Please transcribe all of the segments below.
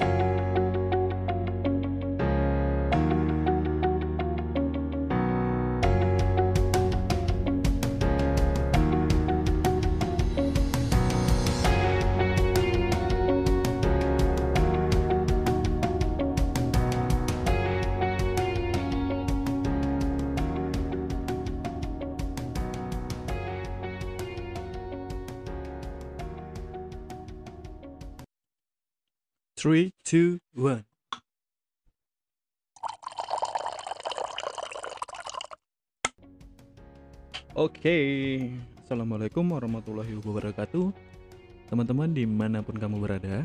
you Three, two, one. Oke, Assalamualaikum warahmatullahi wabarakatuh. Teman-teman di mana pun kamu berada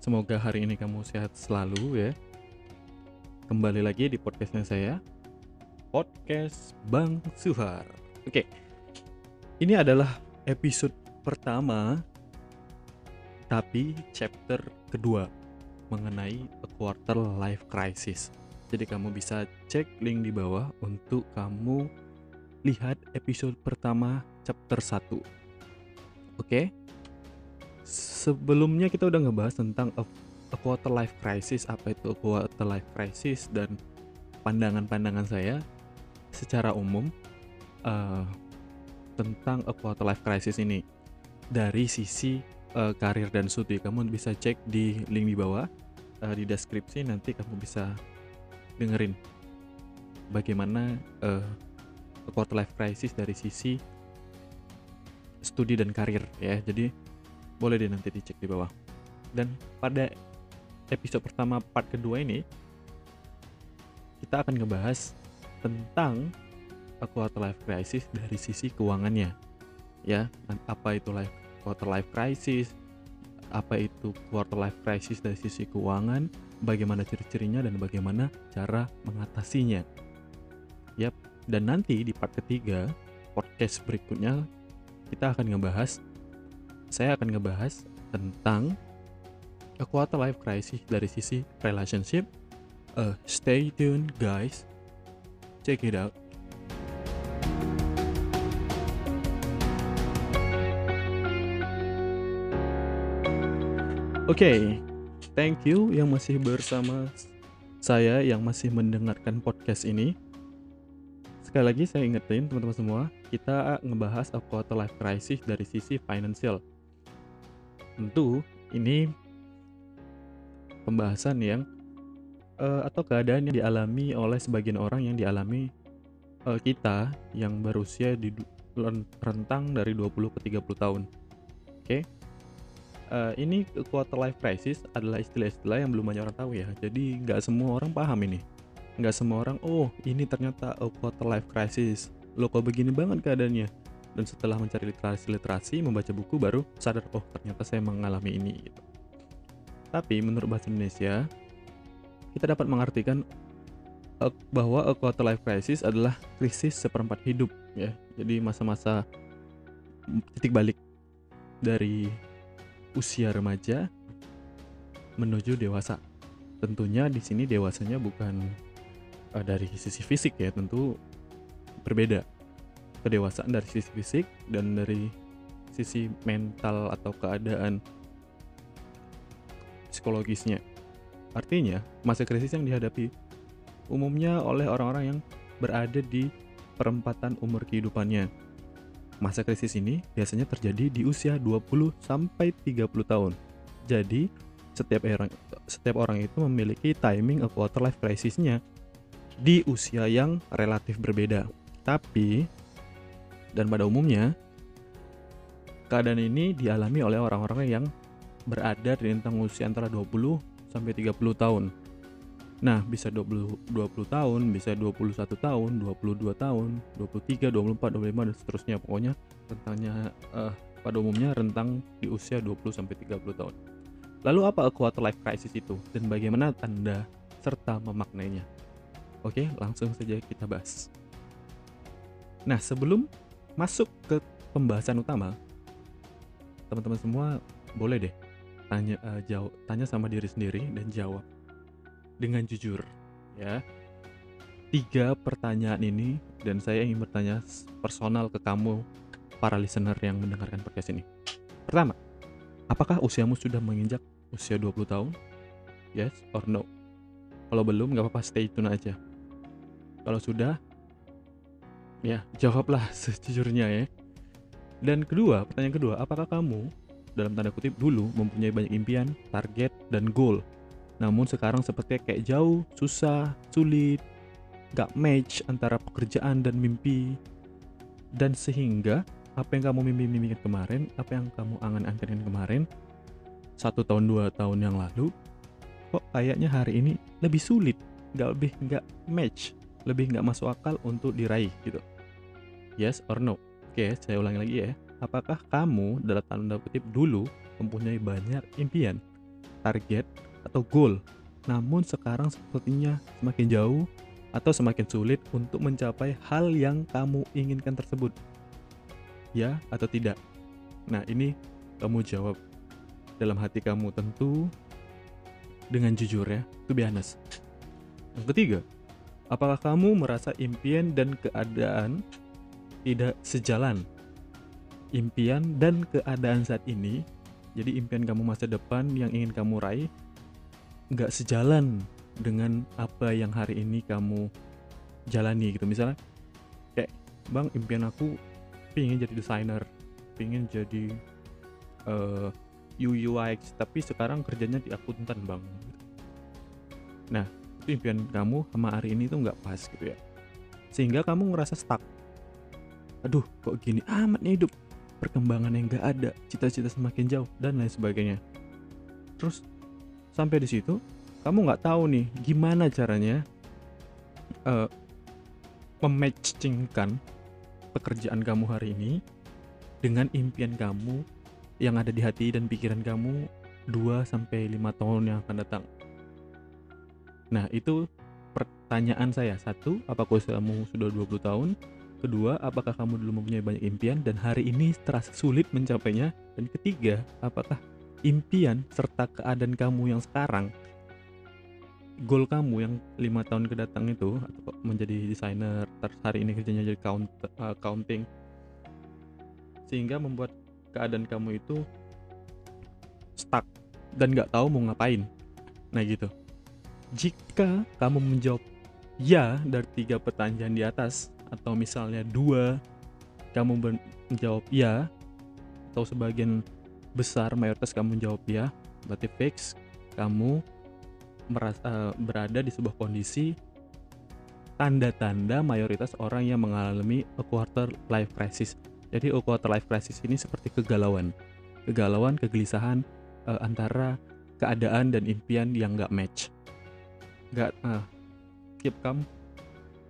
Semoga hari ini kamu sehat selalu ya. Kembali lagi di podcastnya saya Podcast Bang Suhar. Oke, ini adalah episode pertama tapi chapter kedua mengenai a quarter life crisis. Jadi kamu bisa cek link di bawah untuk kamu lihat episode pertama chapter 1. Oke. Sebelumnya kita udah ngebahas tentang a, a quarter life crisis, apa itu a quarter life crisis dan pandangan-pandangan saya secara umum uh, tentang a quarter life crisis ini dari sisi uh, karir dan studi kamu bisa cek di link di bawah uh, di deskripsi nanti kamu bisa dengerin bagaimana uh, quarter life crisis dari sisi studi dan karir ya. Jadi boleh deh nanti dicek di bawah. Dan pada episode pertama part kedua ini kita akan ngebahas tentang quarter life crisis dari sisi keuangannya ya. Apa itu life quarter life crisis, apa itu quarter life crisis dari sisi keuangan, bagaimana ciri-cirinya dan bagaimana cara mengatasinya. Yap, dan nanti di part ketiga podcast berikutnya kita akan ngebahas saya akan ngebahas tentang a quarter life crisis dari sisi relationship. Uh, stay tuned guys. Check it out. Oke, okay, thank you yang masih bersama saya yang masih mendengarkan podcast ini. Sekali lagi saya ingetin teman-teman semua, kita ngebahas a quarter life crisis dari sisi financial. Tentu ini pembahasan yang uh, atau keadaan yang dialami oleh sebagian orang yang dialami uh, kita yang berusia di rentang dari 20 ke 30 tahun. Oke. Okay? Uh, ini quarter life crisis adalah istilah-istilah yang belum banyak orang tahu ya. Jadi nggak semua orang paham ini. Nggak semua orang, oh ini ternyata a quarter life crisis. Lo kok begini banget keadaannya? Dan setelah mencari literasi-literasi, membaca buku baru sadar, oh ternyata saya mengalami ini. Gitu. Tapi menurut bahasa Indonesia, kita dapat mengartikan uh, bahwa a quarter life crisis adalah krisis seperempat hidup ya. Jadi masa-masa titik balik dari usia remaja menuju dewasa. Tentunya di sini dewasanya bukan uh, dari sisi fisik ya, tentu berbeda. Kedewasaan dari sisi fisik dan dari sisi mental atau keadaan psikologisnya. Artinya, masa krisis yang dihadapi umumnya oleh orang-orang yang berada di perempatan umur kehidupannya Masa krisis ini biasanya terjadi di usia 20 sampai 30 tahun. Jadi, setiap orang setiap orang itu memiliki timing of quarter life crisisnya di usia yang relatif berbeda. Tapi dan pada umumnya keadaan ini dialami oleh orang-orang yang berada di rentang usia antara 20 sampai 30 tahun. Nah, bisa 20 20 tahun, bisa 21 tahun, 22 tahun, 23, 24, 25 dan seterusnya. Pokoknya rentangnya uh, pada umumnya rentang di usia 20 sampai 30 tahun. Lalu apa a quarter life crisis itu dan bagaimana tanda serta memaknainya? Oke, langsung saja kita bahas. Nah, sebelum masuk ke pembahasan utama, teman-teman semua boleh deh tanya uh, jawab tanya sama diri sendiri dan jawab dengan jujur ya tiga pertanyaan ini dan saya ingin bertanya personal ke kamu para listener yang mendengarkan podcast ini pertama apakah usiamu sudah menginjak usia 20 tahun? Yes or no? Kalau belum, nggak apa-apa stay tune aja. Kalau sudah, ya jawablah sejujurnya ya. Dan kedua, pertanyaan kedua, apakah kamu dalam tanda kutip dulu mempunyai banyak impian, target, dan goal? Namun sekarang sepertinya kayak jauh, susah, sulit, gak match antara pekerjaan dan mimpi. Dan sehingga apa yang kamu mimpi-mimpikan kemarin, apa yang kamu angan-anganin kemarin, satu tahun dua tahun yang lalu, kok kayaknya hari ini lebih sulit, nggak lebih nggak match, lebih nggak masuk akal untuk diraih gitu. Yes or no? Oke, saya ulangi lagi ya. Apakah kamu dalam tanda kutip dulu mempunyai banyak impian, target, atau goal, namun sekarang sepertinya semakin jauh atau semakin sulit untuk mencapai hal yang kamu inginkan tersebut? Ya atau tidak? Nah, ini kamu jawab dalam hati kamu tentu dengan jujur ya, to be. Yang ketiga, apakah kamu merasa impian dan keadaan tidak sejalan. Impian dan keadaan saat ini, jadi impian kamu masa depan yang ingin kamu raih, nggak sejalan dengan apa yang hari ini kamu jalani gitu. Misalnya, kayak, bang impian aku pingin jadi desainer, pingin jadi uh, eh, UUX, tapi sekarang kerjanya di akuntan bang. Nah, itu impian kamu sama hari ini tuh nggak pas gitu ya. Sehingga kamu ngerasa stuck aduh kok gini amat nih hidup perkembangan yang gak ada cita-cita semakin jauh dan lain sebagainya terus sampai di situ kamu nggak tahu nih gimana caranya uh, mematchingkan pekerjaan kamu hari ini dengan impian kamu yang ada di hati dan pikiran kamu 2 sampai 5 tahun yang akan datang. Nah, itu pertanyaan saya. Satu, apakah kamu sudah 20 tahun? Kedua, apakah kamu dulu mempunyai banyak impian dan hari ini terasa sulit mencapainya? Dan ketiga, apakah impian serta keadaan kamu yang sekarang, goal kamu yang lima tahun kedatang itu, atau menjadi desainer, terus hari ini kerjanya jadi count, uh, accounting, sehingga membuat keadaan kamu itu stuck dan nggak tahu mau ngapain. Nah gitu. Jika kamu menjawab ya dari tiga pertanyaan di atas, atau misalnya dua kamu menjawab ya atau sebagian besar mayoritas kamu menjawab ya. Berarti fix kamu merasa berada di sebuah kondisi tanda-tanda mayoritas orang yang mengalami a quarter life crisis. Jadi a quarter life crisis ini seperti kegalauan. Kegalauan kegelisahan uh, antara keadaan dan impian yang gak match. Gak uh, keep calm.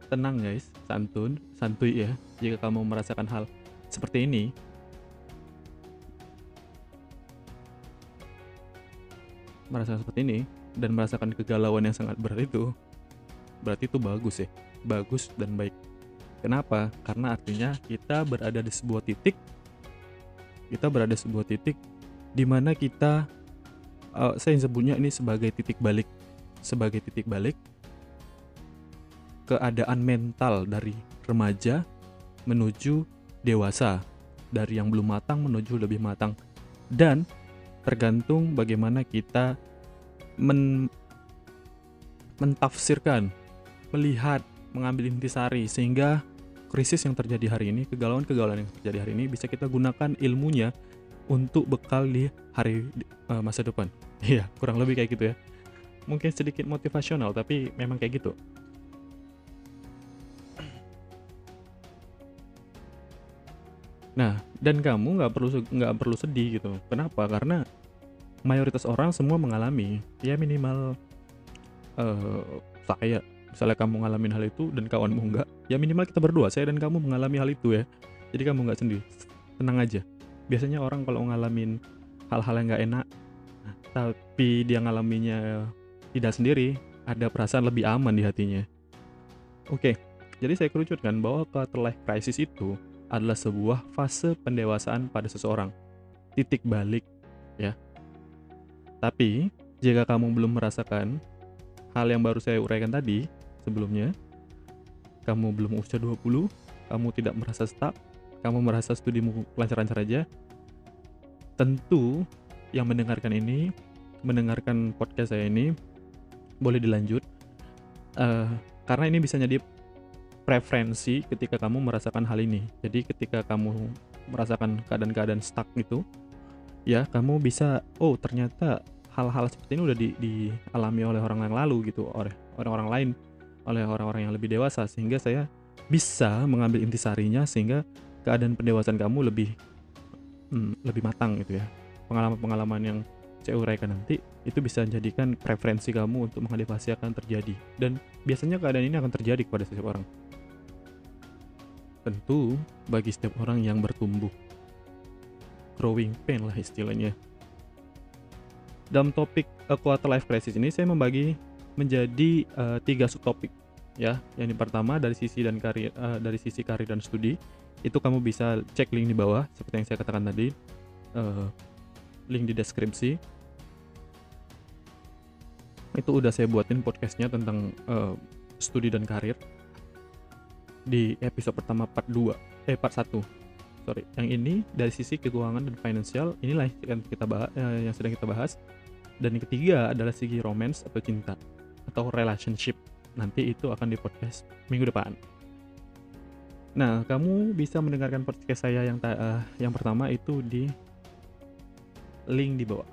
Tenang guys, santun, santuy ya. Jika kamu merasakan hal seperti ini, merasakan seperti ini dan merasakan kegalauan yang sangat berat itu, berarti itu bagus ya, bagus dan baik. Kenapa? Karena artinya kita berada di sebuah titik, kita berada di sebuah titik di mana kita, uh, saya sebutnya ini sebagai titik balik, sebagai titik balik keadaan mental dari remaja menuju dewasa, dari yang belum matang menuju lebih matang, dan tergantung bagaimana kita men mentafsirkan, melihat, mengambil intisari sehingga krisis yang terjadi hari ini, kegalauan-kegalauan yang terjadi hari ini bisa kita gunakan ilmunya untuk bekal di hari uh, masa depan. Iya, kurang lebih kayak gitu ya. Mungkin sedikit motivasional tapi memang kayak gitu. Nah, dan kamu nggak perlu nggak perlu sedih gitu. Kenapa? Karena mayoritas orang semua mengalami. Ya minimal uh, saya, misalnya kamu ngalamin hal itu dan kawanmu enggak, ya minimal kita berdua, saya dan kamu mengalami hal itu ya. Jadi kamu nggak sendiri. Tenang aja. Biasanya orang kalau ngalamin hal-hal yang nggak enak, tapi dia ngalaminya tidak sendiri, ada perasaan lebih aman di hatinya. Oke, jadi saya kerucutkan bahwa quarter life crisis itu adalah sebuah fase pendewasaan pada seseorang. Titik balik, ya. Tapi, jika kamu belum merasakan hal yang baru saya uraikan tadi sebelumnya, kamu belum usia 20, kamu tidak merasa stuck, kamu merasa studimu lancar-lancar aja, tentu yang mendengarkan ini mendengarkan podcast saya ini boleh dilanjut uh, karena ini bisa jadi preferensi ketika kamu merasakan hal ini. Jadi ketika kamu merasakan keadaan-keadaan stuck gitu, ya kamu bisa oh ternyata hal-hal seperti ini udah di, dialami oleh orang yang lalu gitu, oleh orang-orang lain, oleh orang-orang yang lebih dewasa sehingga saya bisa mengambil intisarinya sehingga keadaan pendewasaan kamu lebih hmm, lebih matang gitu ya. Pengalaman-pengalaman yang saya uraikan nanti itu bisa menjadikan preferensi kamu untuk menghadapi akan terjadi dan biasanya keadaan ini akan terjadi kepada setiap orang tentu bagi setiap orang yang bertumbuh. Growing pain lah istilahnya. Dalam topik a quarter life crisis ini saya membagi menjadi uh, tiga subtopik ya. Yang pertama dari sisi dan karir uh, dari sisi karir dan studi itu kamu bisa cek link di bawah seperti yang saya katakan tadi uh, link di deskripsi. Itu udah saya buatin podcastnya tentang uh, studi dan karir di episode pertama part 2 eh part 1 sorry yang ini dari sisi keuangan dan finansial inilah yang kita bahas eh, yang sedang kita bahas. Dan yang ketiga adalah segi romance atau cinta atau relationship. Nanti itu akan di podcast minggu depan. Nah kamu bisa mendengarkan podcast saya yang uh, yang pertama itu di link di bawah.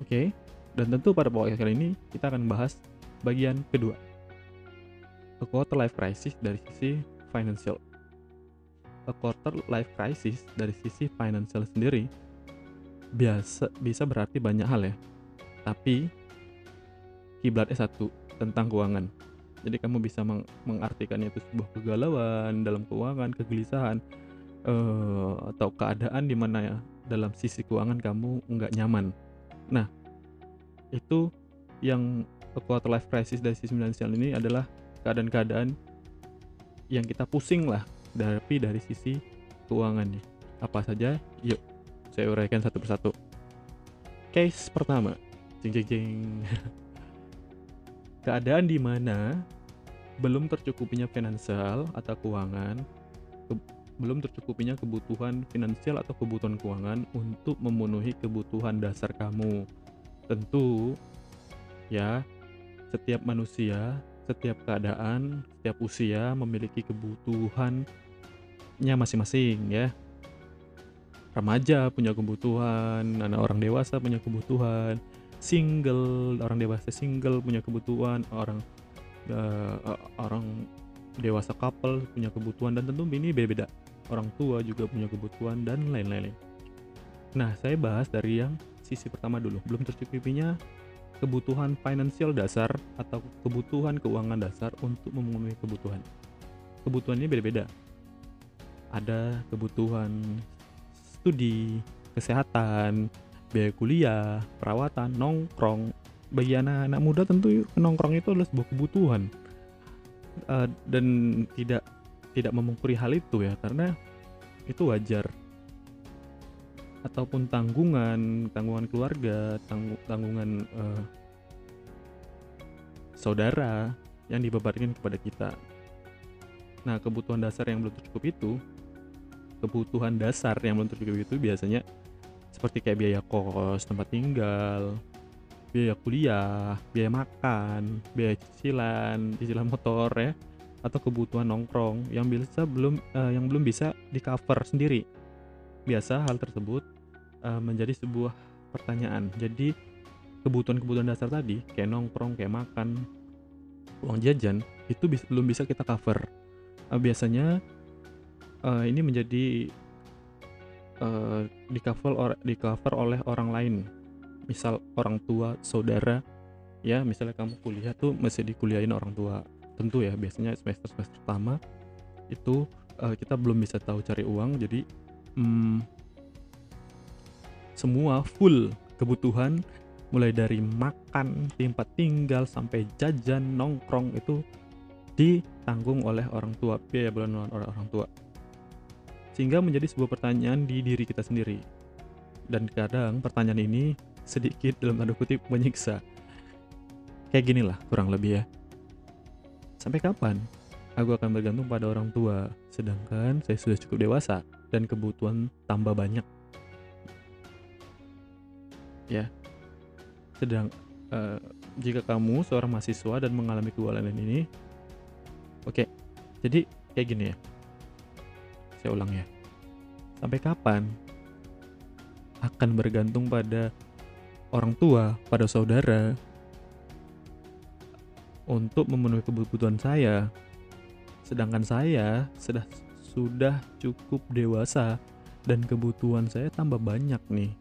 Oke okay. dan tentu pada podcast kali ini kita akan bahas bagian kedua. A quarter life crisis dari sisi financial. A quarter life crisis dari sisi financial sendiri biasa bisa berarti banyak hal ya. Tapi kiblatnya satu tentang keuangan. Jadi kamu bisa meng mengartikannya itu sebuah kegalauan dalam keuangan, kegelisahan, uh, atau keadaan di mana ya dalam sisi keuangan kamu nggak nyaman. Nah, itu yang quarter life crisis dari sisi finansial ini adalah keadaan-keadaan yang kita pusing lah tapi dari sisi keuangannya. Apa saja? Yuk saya uraikan satu persatu. Case pertama. Jing jing jing. Keadaan di mana belum tercukupinya finansial atau keuangan ke, belum tercukupinya kebutuhan finansial atau kebutuhan keuangan untuk memenuhi kebutuhan dasar kamu. Tentu ya setiap manusia, setiap keadaan, setiap usia memiliki kebutuhannya masing-masing ya. Remaja punya kebutuhan, anak orang dewasa punya kebutuhan, single, orang dewasa single punya kebutuhan, orang uh, orang dewasa couple punya kebutuhan dan tentu ini beda-beda. Orang tua juga punya kebutuhan dan lain-lain. Nah, saya bahas dari yang sisi pertama dulu. Belum tercukupinya kebutuhan finansial dasar atau kebutuhan keuangan dasar untuk memenuhi kebutuhan. Kebutuhannya beda-beda. Ada kebutuhan studi, kesehatan, biaya kuliah, perawatan, nongkrong. Bagi anak-anak muda tentu nongkrong itu adalah sebuah kebutuhan. Uh, dan tidak tidak memungkiri hal itu ya karena itu wajar ataupun tanggungan tanggungan keluarga tanggung, tanggungan uh, saudara yang dibebankan kepada kita. Nah kebutuhan dasar yang belum tercukup itu kebutuhan dasar yang belum tercukup itu biasanya seperti kayak biaya kos tempat tinggal biaya kuliah biaya makan biaya cicilan cicilan motor ya atau kebutuhan nongkrong yang bisa belum uh, yang belum bisa di cover sendiri. Biasa hal tersebut uh, menjadi sebuah pertanyaan. Jadi kebutuhan-kebutuhan dasar tadi kayak nongkrong, kayak makan, uang jajan itu bis belum bisa kita cover. Uh, biasanya uh, ini menjadi uh, di cover or di cover oleh orang lain. Misal orang tua, saudara, ya misalnya kamu kuliah tuh masih dikuliahin orang tua. Tentu ya biasanya semester semester pertama itu uh, kita belum bisa tahu cari uang jadi hmm, semua full kebutuhan mulai dari makan, tempat tinggal sampai jajan, nongkrong itu ditanggung oleh orang tua, biaya bulanan oleh orang tua. Sehingga menjadi sebuah pertanyaan di diri kita sendiri. Dan kadang pertanyaan ini sedikit dalam tanda kutip menyiksa. Kayak gini lah kurang lebih ya. Sampai kapan aku akan bergantung pada orang tua, sedangkan saya sudah cukup dewasa dan kebutuhan tambah banyak ya. Sedang uh, jika kamu seorang mahasiswa dan mengalami kewalahan ini oke jadi kayak gini ya. Saya ulang ya. Sampai kapan akan bergantung pada orang tua pada saudara untuk memenuhi kebutuhan saya? Sedangkan saya sudah sudah cukup dewasa dan kebutuhan saya tambah banyak nih.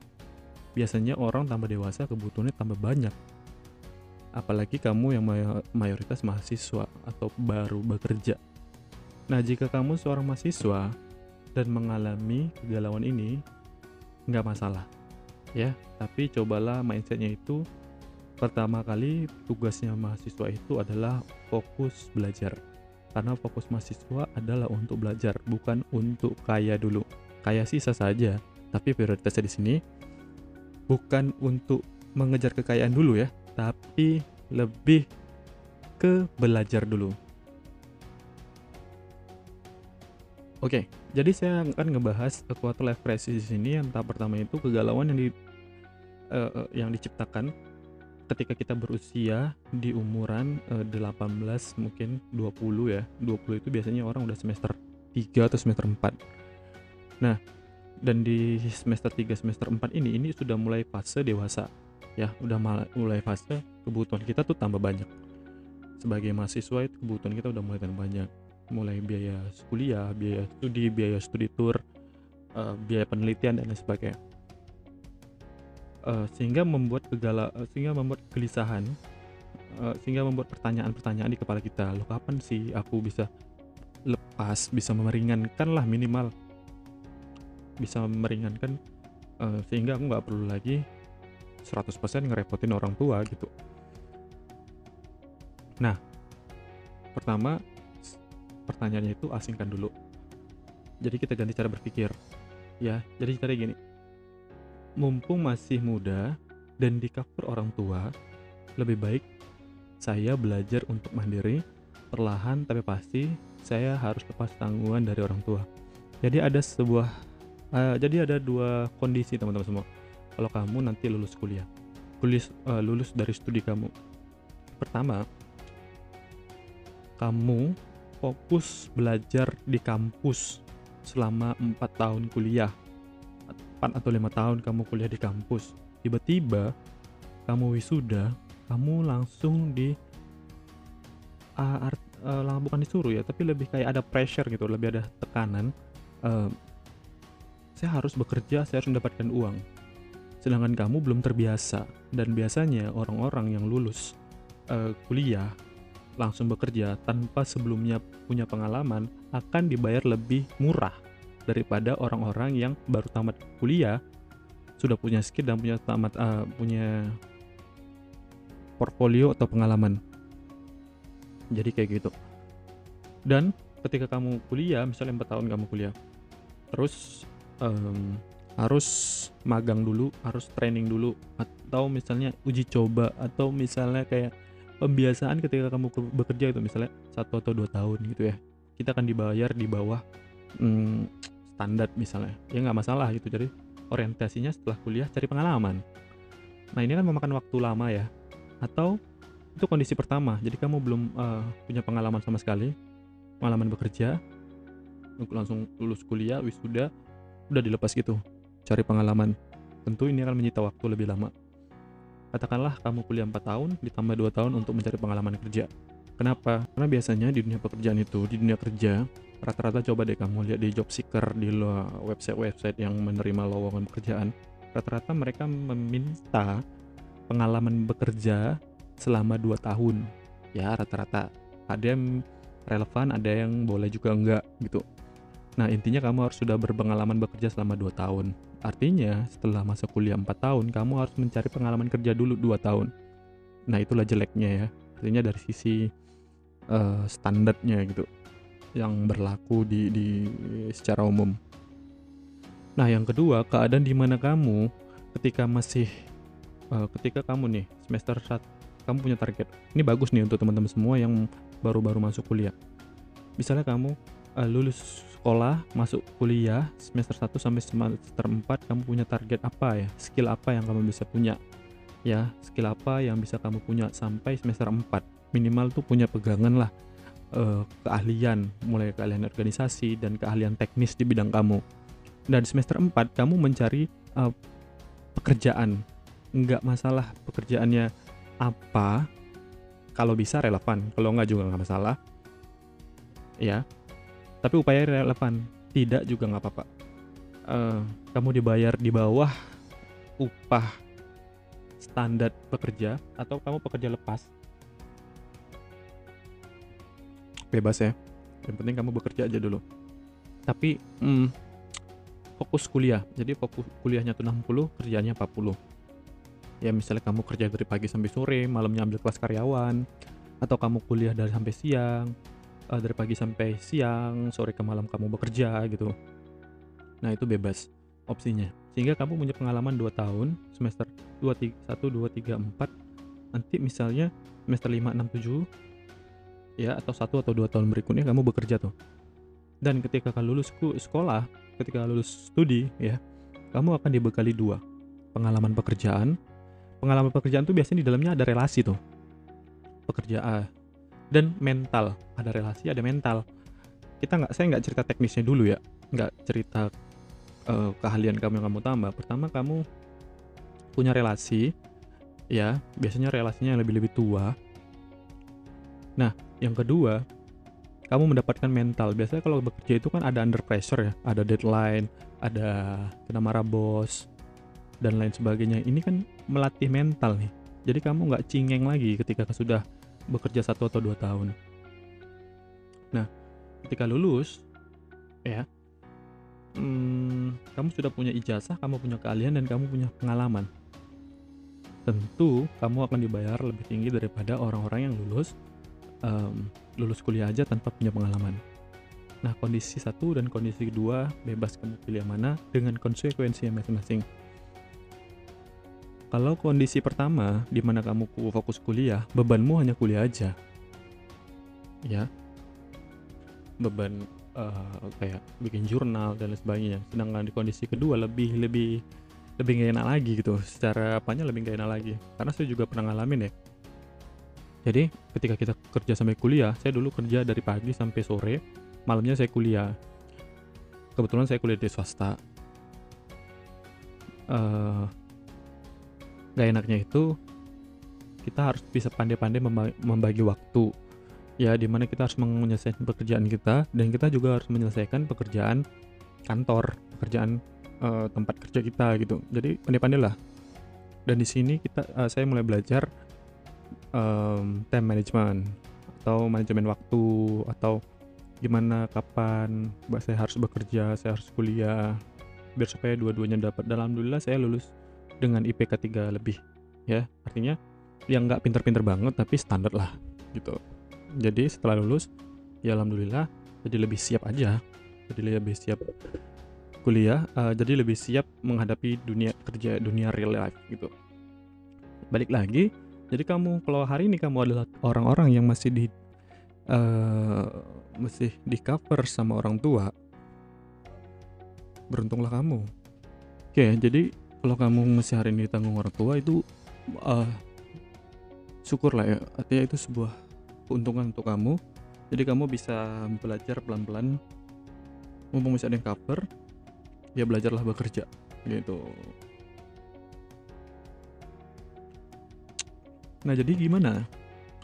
Biasanya orang tambah dewasa kebutuhannya tambah banyak. Apalagi kamu yang mayoritas mahasiswa atau baru bekerja. Nah, jika kamu seorang mahasiswa dan mengalami kegalauan ini, nggak masalah. Ya, tapi cobalah mindsetnya itu pertama kali tugasnya mahasiswa itu adalah fokus belajar. Karena fokus mahasiswa adalah untuk belajar, bukan untuk kaya dulu kaya sisa saja, tapi prioritasnya di sini bukan untuk mengejar kekayaan dulu ya, tapi lebih ke belajar dulu. Oke, jadi saya akan ngebahas quarter life crisis di sini. Yang tahap pertama itu kegalauan yang di uh, yang diciptakan ketika kita berusia di umuran uh, 18 mungkin 20 ya. 20 itu biasanya orang udah semester 3 atau semester 4 Nah, dan di semester 3 semester 4 ini ini sudah mulai fase dewasa. Ya, udah mulai fase kebutuhan kita tuh tambah banyak. Sebagai mahasiswa itu kebutuhan kita udah mulai tambah banyak. Mulai biaya kuliah, biaya studi, biaya studi tour, uh, biaya penelitian dan lain sebagainya. Uh, sehingga membuat kegala uh, sehingga membuat kegelisahan sehingga membuat pertanyaan-pertanyaan di kepala kita lo kapan sih aku bisa lepas bisa memeringankan lah minimal bisa meringankan uh, sehingga aku nggak perlu lagi 100% ngerepotin orang tua gitu. Nah pertama pertanyaannya itu asingkan dulu. Jadi kita ganti cara berpikir. Ya jadi cara gini. Mumpung masih muda dan di cover orang tua lebih baik saya belajar untuk mandiri perlahan tapi pasti saya harus lepas tanggungan dari orang tua. Jadi ada sebuah uh, jadi ada dua kondisi teman-teman semua. Kalau kamu nanti lulus kuliah lulus uh, lulus dari studi kamu pertama kamu fokus belajar di kampus selama empat tahun kuliah. 4 atau lima tahun kamu kuliah di kampus. Tiba-tiba kamu wisuda kamu langsung di uh, art, uh, bukan disuruh ya tapi lebih kayak ada pressure gitu lebih ada tekanan uh, saya harus bekerja, saya harus mendapatkan uang. Sedangkan kamu belum terbiasa, dan biasanya orang-orang yang lulus uh, kuliah langsung bekerja tanpa sebelumnya punya pengalaman akan dibayar lebih murah daripada orang-orang yang baru tamat kuliah sudah punya skill dan punya tamat uh, punya portfolio atau pengalaman. Jadi kayak gitu. Dan ketika kamu kuliah, misalnya 4 tahun kamu kuliah, terus um, harus magang dulu, harus training dulu, atau misalnya uji coba, atau misalnya kayak pembiasaan ketika kamu bekerja itu misalnya satu atau dua tahun gitu ya, kita akan dibayar di bawah hmm, standar misalnya, ya nggak masalah gitu. Jadi orientasinya setelah kuliah cari pengalaman. Nah ini kan memakan waktu lama ya, atau itu kondisi pertama, jadi kamu belum uh, punya pengalaman sama sekali, pengalaman bekerja, langsung lulus kuliah, wisuda, udah dilepas gitu cari pengalaman. Tentu ini akan menyita waktu lebih lama. Katakanlah kamu kuliah 4 tahun ditambah 2 tahun untuk mencari pengalaman kerja. Kenapa? karena biasanya di dunia pekerjaan itu di dunia kerja rata-rata coba deh kamu lihat di job seeker di website-website yang menerima lowongan pekerjaan. Rata-rata mereka meminta pengalaman bekerja selama 2 tahun. Ya rata-rata. Ada yang relevan ada yang boleh juga enggak gitu Nah, intinya kamu harus sudah berpengalaman bekerja selama 2 tahun. Artinya, setelah masa kuliah 4 tahun, kamu harus mencari pengalaman kerja dulu 2 tahun. Nah, itulah jeleknya ya. Artinya dari sisi uh, standarnya gitu yang berlaku di di secara umum. Nah, yang kedua, keadaan di mana kamu ketika masih uh, ketika kamu nih semester 1 kamu punya target. Ini bagus nih untuk teman-teman semua yang baru-baru masuk kuliah. Misalnya kamu uh, lulus sekolah, masuk kuliah semester 1 sampai semester 4 kamu punya target apa ya? Skill apa yang kamu bisa punya? Ya, skill apa yang bisa kamu punya sampai semester 4? Minimal tuh punya pegangan lah uh, keahlian, mulai keahlian organisasi dan keahlian teknis di bidang kamu. Dan semester 4 kamu mencari uh, pekerjaan. Enggak masalah pekerjaannya apa, kalau bisa relevan, kalau enggak juga nggak masalah. Ya, tapi upaya relevan. Tidak juga nggak apa-apa. Uh, kamu dibayar di bawah upah standar pekerja atau kamu pekerja lepas? Bebas ya. Yang penting kamu bekerja aja dulu. Tapi hmm, fokus kuliah. Jadi fokus kuliahnya tuh 60 kerjanya 40 ya misalnya kamu kerja dari pagi sampai sore malamnya ambil kelas karyawan atau kamu kuliah dari sampai siang uh, dari pagi sampai siang, sore ke malam kamu bekerja gitu. Nah, itu bebas opsinya. Sehingga kamu punya pengalaman 2 tahun, semester 2 3, 1 2 3 4. Nanti misalnya semester 5 6 7 ya atau satu atau dua tahun berikutnya kamu bekerja tuh. Dan ketika kamu lulus sekolah, ketika lulus studi ya, kamu akan dibekali dua pengalaman pekerjaan. Pengalaman pekerjaan tuh biasanya di dalamnya ada relasi tuh. Pekerjaan dan mental. Ada relasi ada mental. Kita nggak saya nggak cerita teknisnya dulu ya. Nggak cerita uh, keahlian kamu yang kamu tambah. Pertama kamu punya relasi ya. Biasanya relasinya yang lebih lebih tua. Nah yang kedua kamu mendapatkan mental. Biasanya kalau bekerja itu kan ada under pressure ya. Ada deadline ada kena marah bos dan lain sebagainya. Ini kan melatih mental nih. Jadi kamu nggak cingeng lagi ketika sudah bekerja satu atau dua tahun. Nah, ketika lulus, ya, hmm, kamu sudah punya ijazah, kamu punya keahlian dan kamu punya pengalaman. Tentu kamu akan dibayar lebih tinggi daripada orang-orang yang lulus um, lulus kuliah aja tanpa punya pengalaman. Nah, kondisi satu dan kondisi kedua bebas kamu pilih yang mana dengan konsekuensi yang masing-masing. Kalau kondisi pertama, di mana kamu fokus kuliah, bebanmu hanya kuliah aja. Ya. Beban uh, kayak bikin jurnal dan lain sebagainya. Sedangkan di kondisi kedua lebih lebih lebih gak enak lagi gitu. Secara apanya lebih gak enak lagi. Karena saya juga pernah ngalamin ya. Jadi ketika kita kerja sampai kuliah, saya dulu kerja dari pagi sampai sore, malamnya saya kuliah. Kebetulan saya kuliah di swasta. Uh, gak enaknya itu kita harus bisa pandai-pandai membagi waktu. Ya di mana kita harus menyelesaikan pekerjaan kita dan kita juga harus menyelesaikan pekerjaan kantor pekerjaan uh, tempat kerja kita gitu. Jadi pandai-pandai lah. Dan di sini kita uh, saya mulai belajar um, time management atau manajemen waktu atau gimana kapan saya harus bekerja saya harus kuliah biar supaya dua-duanya dapat. Dan alhamdulillah saya lulus dengan IPK 3 lebih ya. Artinya yang nggak pinter-pinter banget tapi standar lah gitu. Jadi setelah lulus ya alhamdulillah jadi lebih siap aja. Jadi lebih siap kuliah uh, jadi lebih siap menghadapi dunia kerja dunia real life gitu. Balik lagi jadi kamu kalau hari ini kamu adalah orang-orang yang masih di uh, masih di cover sama orang tua beruntunglah kamu. Oke jadi kalau kamu masih hari ini ditanggung orang tua itu uh, syukur lah ya. Artinya itu sebuah keuntungan untuk kamu. Jadi kamu bisa belajar pelan-pelan. Mumpung masih ada yang cover ya belajarlah bekerja gitu. Nah jadi gimana?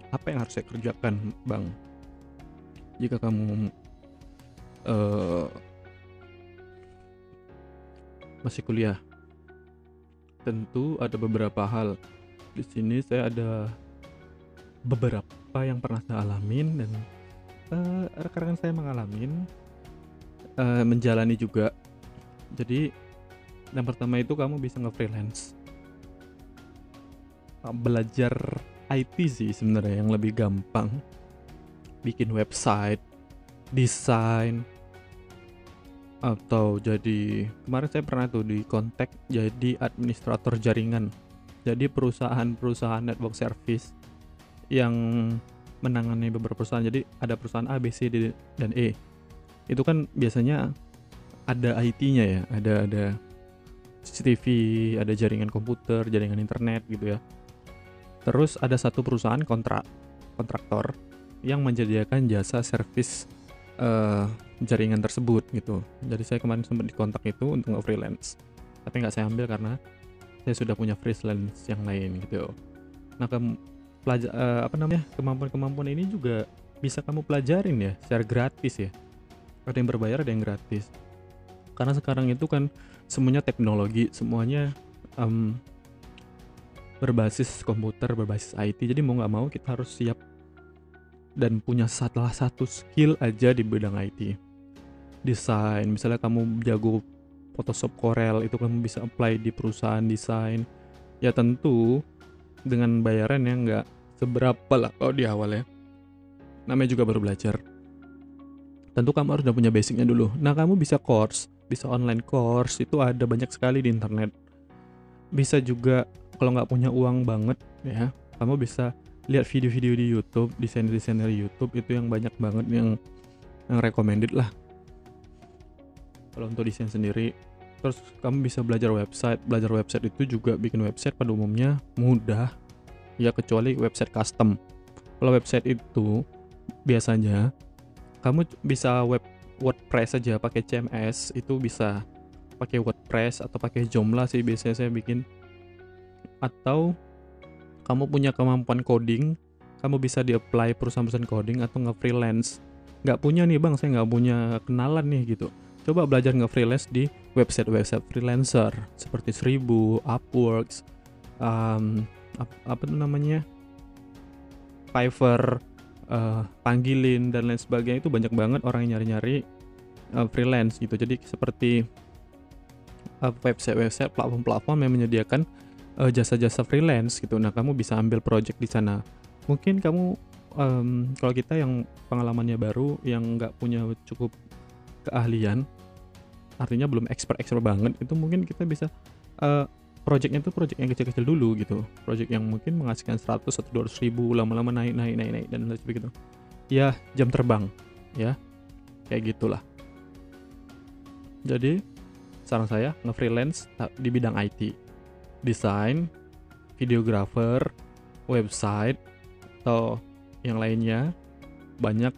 Apa yang harus saya kerjakan bang? Jika kamu uh, masih kuliah tentu ada beberapa hal. Di sini saya ada beberapa yang pernah saya alamin dan uh, rekan-rekan saya mengalami uh, menjalani juga. Jadi yang pertama itu kamu bisa nge-freelance. Uh, belajar IT sih sebenarnya yang lebih gampang. Bikin website, desain, atau jadi kemarin saya pernah tuh di kontak jadi administrator jaringan. Jadi perusahaan-perusahaan network service yang menangani beberapa perusahaan. Jadi ada perusahaan A, B, C, D, dan E. Itu kan biasanya ada IT-nya ya, ada ada CCTV, ada jaringan komputer, jaringan internet gitu ya. Terus ada satu perusahaan kontrak kontraktor yang menyediakan jasa servis uh, jaringan tersebut gitu. Jadi saya kemarin sempat dikontak itu untuk nge freelance, tapi nggak saya ambil karena saya sudah punya freelance yang lain gitu. Nah, ke pelajar uh, apa namanya kemampuan-kemampuan ini juga bisa kamu pelajarin ya secara gratis ya. Ada yang berbayar, ada yang gratis. Karena sekarang itu kan semuanya teknologi, semuanya um, berbasis komputer, berbasis IT. Jadi mau nggak mau kita harus siap dan punya salah satu skill aja di bidang IT. Desain, misalnya kamu jago Photoshop Corel, itu kamu bisa apply di perusahaan desain. Ya tentu dengan bayaran yang nggak seberapa lah kalau di awal ya. Namanya juga baru belajar. Tentu kamu harus udah punya basicnya dulu. Nah kamu bisa course, bisa online course, itu ada banyak sekali di internet. Bisa juga kalau nggak punya uang banget ya kamu bisa lihat video-video di YouTube desainer-desainer YouTube itu yang banyak banget yang yang recommended lah. Kalau untuk desain sendiri terus kamu bisa belajar website. Belajar website itu juga bikin website pada umumnya mudah. Ya kecuali website custom. Kalau website itu biasanya kamu bisa web WordPress aja pakai CMS itu bisa pakai WordPress atau pakai Joomla sih biasanya saya bikin. Atau kamu punya kemampuan coding, kamu bisa di-apply perusahaan-perusahaan coding atau nge-freelance. Nggak punya nih bang, saya nggak punya kenalan nih gitu. Coba belajar nge-freelance di website-website freelancer seperti Seribu, Upworks, um, ap apa tuh namanya, Fiverr, uh, Panggilin dan lain sebagainya itu banyak banget orang yang nyari-nyari uh, freelance gitu. Jadi seperti uh, website-website, platform-platform yang menyediakan uh, jasa-jasa freelance gitu. Nah, kamu bisa ambil project di sana. Mungkin kamu um, kalau kita yang pengalamannya baru, yang nggak punya cukup keahlian, artinya belum expert-expert banget, itu mungkin kita bisa uh, projectnya tuh project yang kecil-kecil dulu gitu. Project yang mungkin menghasilkan 100 atau 200 ribu, lama-lama naik, naik, naik, naik, dan lain sebagainya. Ya, jam terbang, ya. Kayak gitulah. Jadi, saran saya nge-freelance di bidang IT desain, videographer, website, atau yang lainnya. Banyak.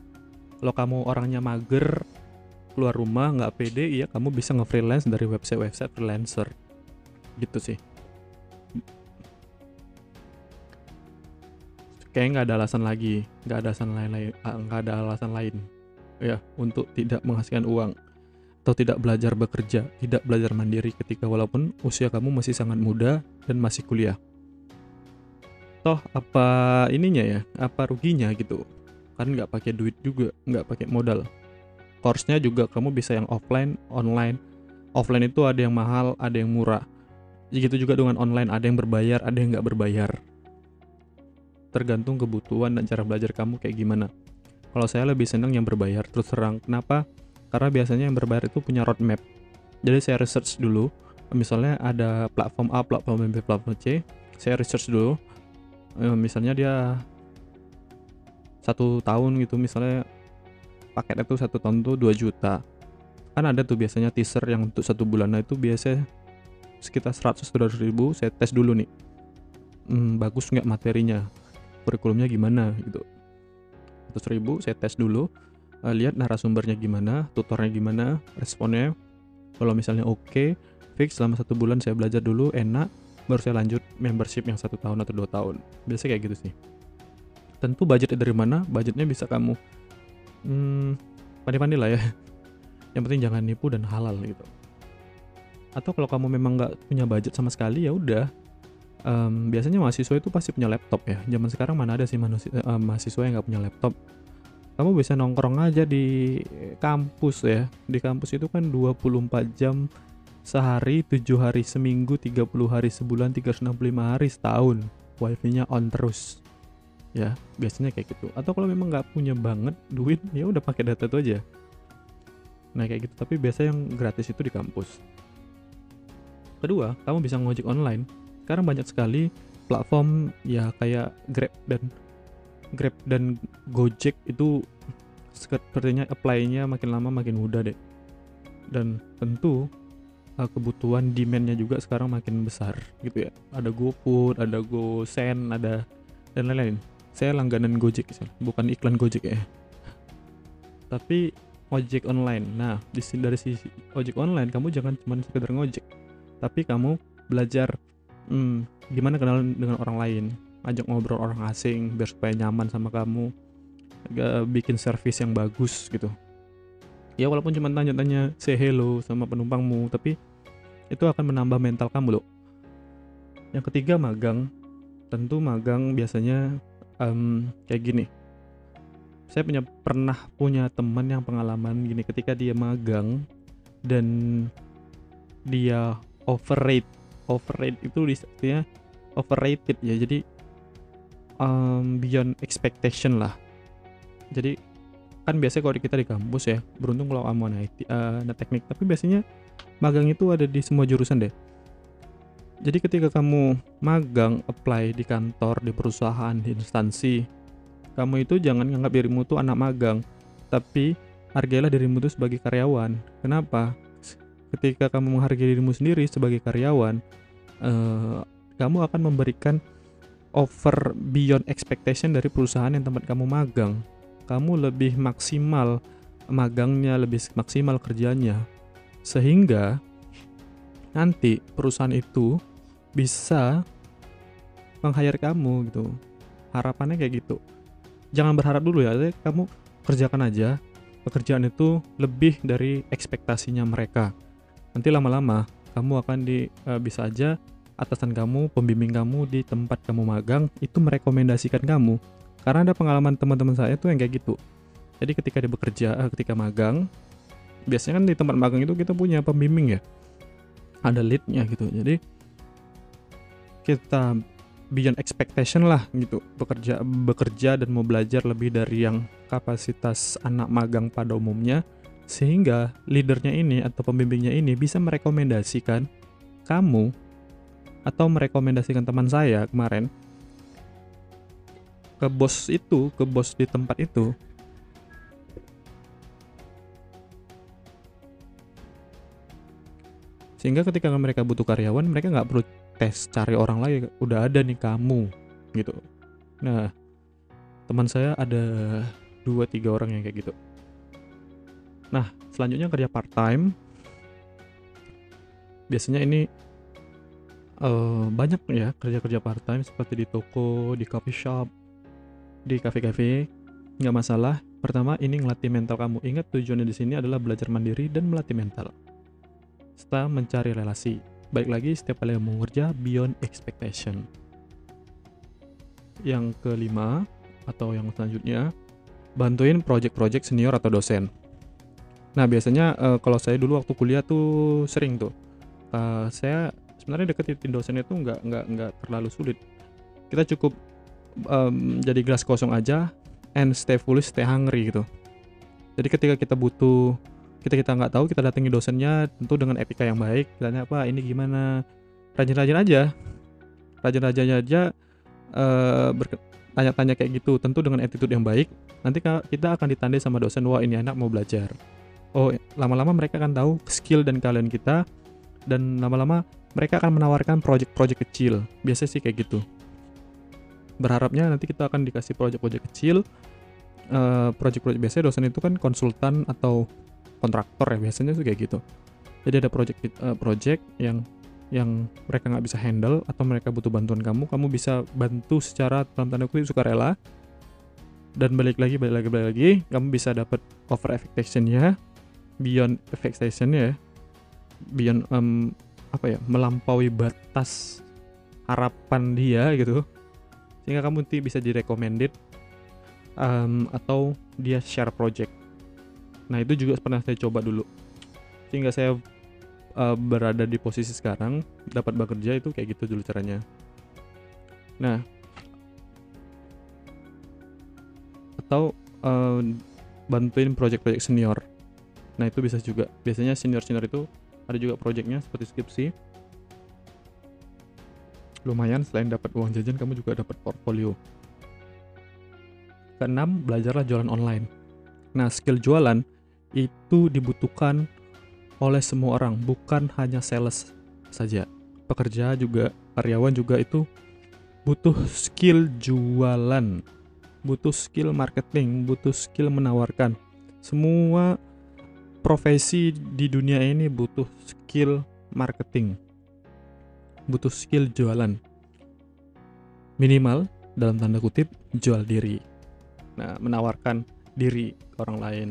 Kalau kamu orangnya mager keluar rumah nggak pede ya kamu bisa nge-freelance dari website-website freelancer. Gitu sih. Kayaknya nggak ada alasan lagi nggak ada alasan lain ah, nggak ada alasan lain. Ya untuk tidak menghasilkan uang atau tidak belajar bekerja, tidak belajar mandiri ketika walaupun usia kamu masih sangat muda dan masih kuliah. Toh apa ininya ya, apa ruginya gitu? Kan nggak pakai duit juga, nggak pakai modal. Course-nya juga kamu bisa yang offline, online. Offline itu ada yang mahal, ada yang murah. Begitu juga dengan online, ada yang berbayar, ada yang nggak berbayar. Tergantung kebutuhan dan cara belajar kamu kayak gimana. Kalau saya lebih senang yang berbayar, terus terang. Kenapa? Karena biasanya yang berbayar itu punya roadmap. Jadi saya research dulu. Misalnya ada platform A, platform B, platform C saya research dulu. Eh, misalnya dia satu tahun gitu misalnya paket itu satu tahun tuh 2 juta. Kan ada tuh biasanya teaser yang untuk satu bulan. Nah itu biasa sekitar 100 ribu saya tes dulu nih. Hmm, bagus nggak materinya? Kurikulumnya gimana? Gitu. 100 ribu saya tes dulu uh, lihat narasumbernya gimana, tutornya gimana, responnya. Kalau misalnya oke, okay, fix selama satu bulan saya belajar dulu, enak, baru saya lanjut membership yang satu tahun atau dua tahun. Biasanya kayak gitu sih. Tentu budgetnya dari mana? Budgetnya bisa kamu hmm, pandai-pandai lah ya. Yang penting jangan nipu dan halal gitu. Atau kalau kamu memang nggak punya budget sama sekali ya udah. Um, biasanya mahasiswa itu pasti punya laptop ya. Zaman sekarang mana ada sih manusia, uh, mahasiswa yang nggak punya laptop kamu bisa nongkrong aja di kampus ya. Di kampus itu kan 24 jam sehari 7 hari seminggu 30 hari sebulan 365 hari setahun. Wifi nya on terus. Ya biasanya kayak gitu. Atau kalau memang nggak punya banget duit ya udah pakai data itu aja. Nah kayak gitu. Tapi biasa yang gratis itu di kampus. Kedua kamu bisa ngojek online. Sekarang banyak sekali platform ya kayak Grab dan Grab dan Gojek itu sepertinya apply-nya makin lama makin mudah deh. Dan tentu uh, kebutuhan demand-nya juga sekarang makin besar gitu ya. Ada GoFood ada GoSend ada dan lain-lain. Saya langganan Gojek bukan iklan Gojek ya. Tapi ojek online. Nah di dari sisi ojek online kamu jangan cuma sekedar ngojek tapi kamu belajar hmm, gimana kenalan dengan orang lain ajak ngobrol orang asing biar supaya nyaman sama kamu. Bikin service yang bagus gitu. Ya walaupun cuma tanya-tanya say hello sama penumpangmu tapi itu akan menambah mental kamu loh yang ketiga magang. Tentu magang biasanya um, kayak gini. Saya punya pernah punya teman yang pengalaman gini ketika dia magang dan dia overrate. Overrate itu artinya overrated ya. Jadi um, beyond expectation lah. Jadi kan biasanya kalau kita di kampus ya beruntung kalau kamu anak IT, uh, anak teknik. Tapi biasanya magang itu ada di semua jurusan deh. Jadi ketika kamu magang apply di kantor di perusahaan di instansi kamu itu jangan nganggap dirimu tuh anak magang. Tapi hargailah dirimu tuh sebagai karyawan. Kenapa? Ketika kamu menghargai dirimu sendiri sebagai karyawan uh, kamu akan memberikan over beyond expectation dari perusahaan yang tempat kamu magang kamu lebih maksimal magangnya, lebih maksimal kerjanya. Sehingga nanti perusahaan itu bisa meng-hire kamu gitu. Harapannya kayak gitu. Jangan berharap dulu ya, kamu kerjakan aja pekerjaan itu lebih dari ekspektasinya mereka. Nanti lama-lama kamu akan di uh, bisa aja atasan kamu, pembimbing kamu di tempat kamu magang itu merekomendasikan kamu. Karena ada pengalaman teman-teman saya tuh yang kayak gitu. Jadi ketika dia bekerja eh, ketika magang biasanya kan di tempat magang itu kita punya pembimbing ya. Ada leadnya gitu. Jadi kita beyond expectation lah gitu. Bekerja bekerja dan mau belajar lebih dari yang kapasitas anak magang pada umumnya sehingga leadernya ini atau pembimbingnya ini bisa merekomendasikan kamu atau merekomendasikan teman saya kemarin ke bos itu, ke bos di tempat itu, sehingga ketika mereka butuh karyawan mereka nggak perlu tes cari orang lain udah ada nih kamu gitu. Nah teman saya ada dua tiga orang yang kayak gitu. Nah selanjutnya kerja part time biasanya ini uh, banyak ya kerja kerja part time seperti di toko di coffee shop di kafe-kafe nggak masalah. Pertama, ini ngelatih mental kamu. Ingat tujuannya di sini adalah belajar mandiri dan melatih mental. Setelah mencari relasi. Baik lagi, setiap kali mau kerja beyond expectation. Yang kelima, atau yang selanjutnya, bantuin project-project senior atau dosen. Nah, biasanya uh, kalau saya dulu waktu kuliah tuh sering tuh. Uh, saya sebenarnya deketin dosen itu nggak nggak nggak terlalu sulit. Kita cukup um, jadi gelas kosong aja and stay foolish stay hungry gitu. Jadi ketika kita butuh kita kita nggak tahu kita datangi dosennya tentu dengan etika yang baik tanya apa ini gimana? Rajin-rajin aja. Rajin-rajin aja uh, tanya-tanya kayak gitu tentu dengan attitude yang baik nanti kita akan ditandai sama dosen wah ini anak mau belajar. Oh lama-lama mereka akan tahu skill dan kalian kita dan lama-lama mereka akan menawarkan project-project kecil. Biasa sih kayak gitu. Berharapnya nanti kita akan dikasih project-project kecil. Uh, project-project biasanya dosen itu kan konsultan atau kontraktor ya biasanya tuh kayak gitu. Jadi ada project uh, project yang yang mereka nggak bisa handle atau mereka butuh bantuan kamu kamu bisa bantu secara dalam tanda kutip sukarela. Dan balik lagi balik lagi balik lagi kamu bisa dapat over expectationnya beyond expectation ya beyond um, apa ya melampaui batas harapan dia gitu sehingga kamu nanti bisa di recommended um, atau dia share project. Nah itu juga pernah saya coba dulu. Sehingga saya uh, berada di posisi sekarang dapat bekerja itu kayak gitu dulu caranya. Nah atau uh, bantuin project-project senior. Nah itu bisa juga. Biasanya senior-senior itu ada juga projectnya seperti skripsi lumayan selain dapat uang jajan kamu juga dapat portfolio keenam belajarlah jualan online Nah, skill jualan itu dibutuhkan oleh semua orang, bukan hanya sales saja. Pekerja juga, karyawan juga itu butuh skill jualan, butuh skill marketing, butuh skill menawarkan. Semua profesi di dunia ini butuh skill marketing, butuh skill jualan. Minimal dalam tanda kutip jual diri. Nah, menawarkan diri ke orang lain,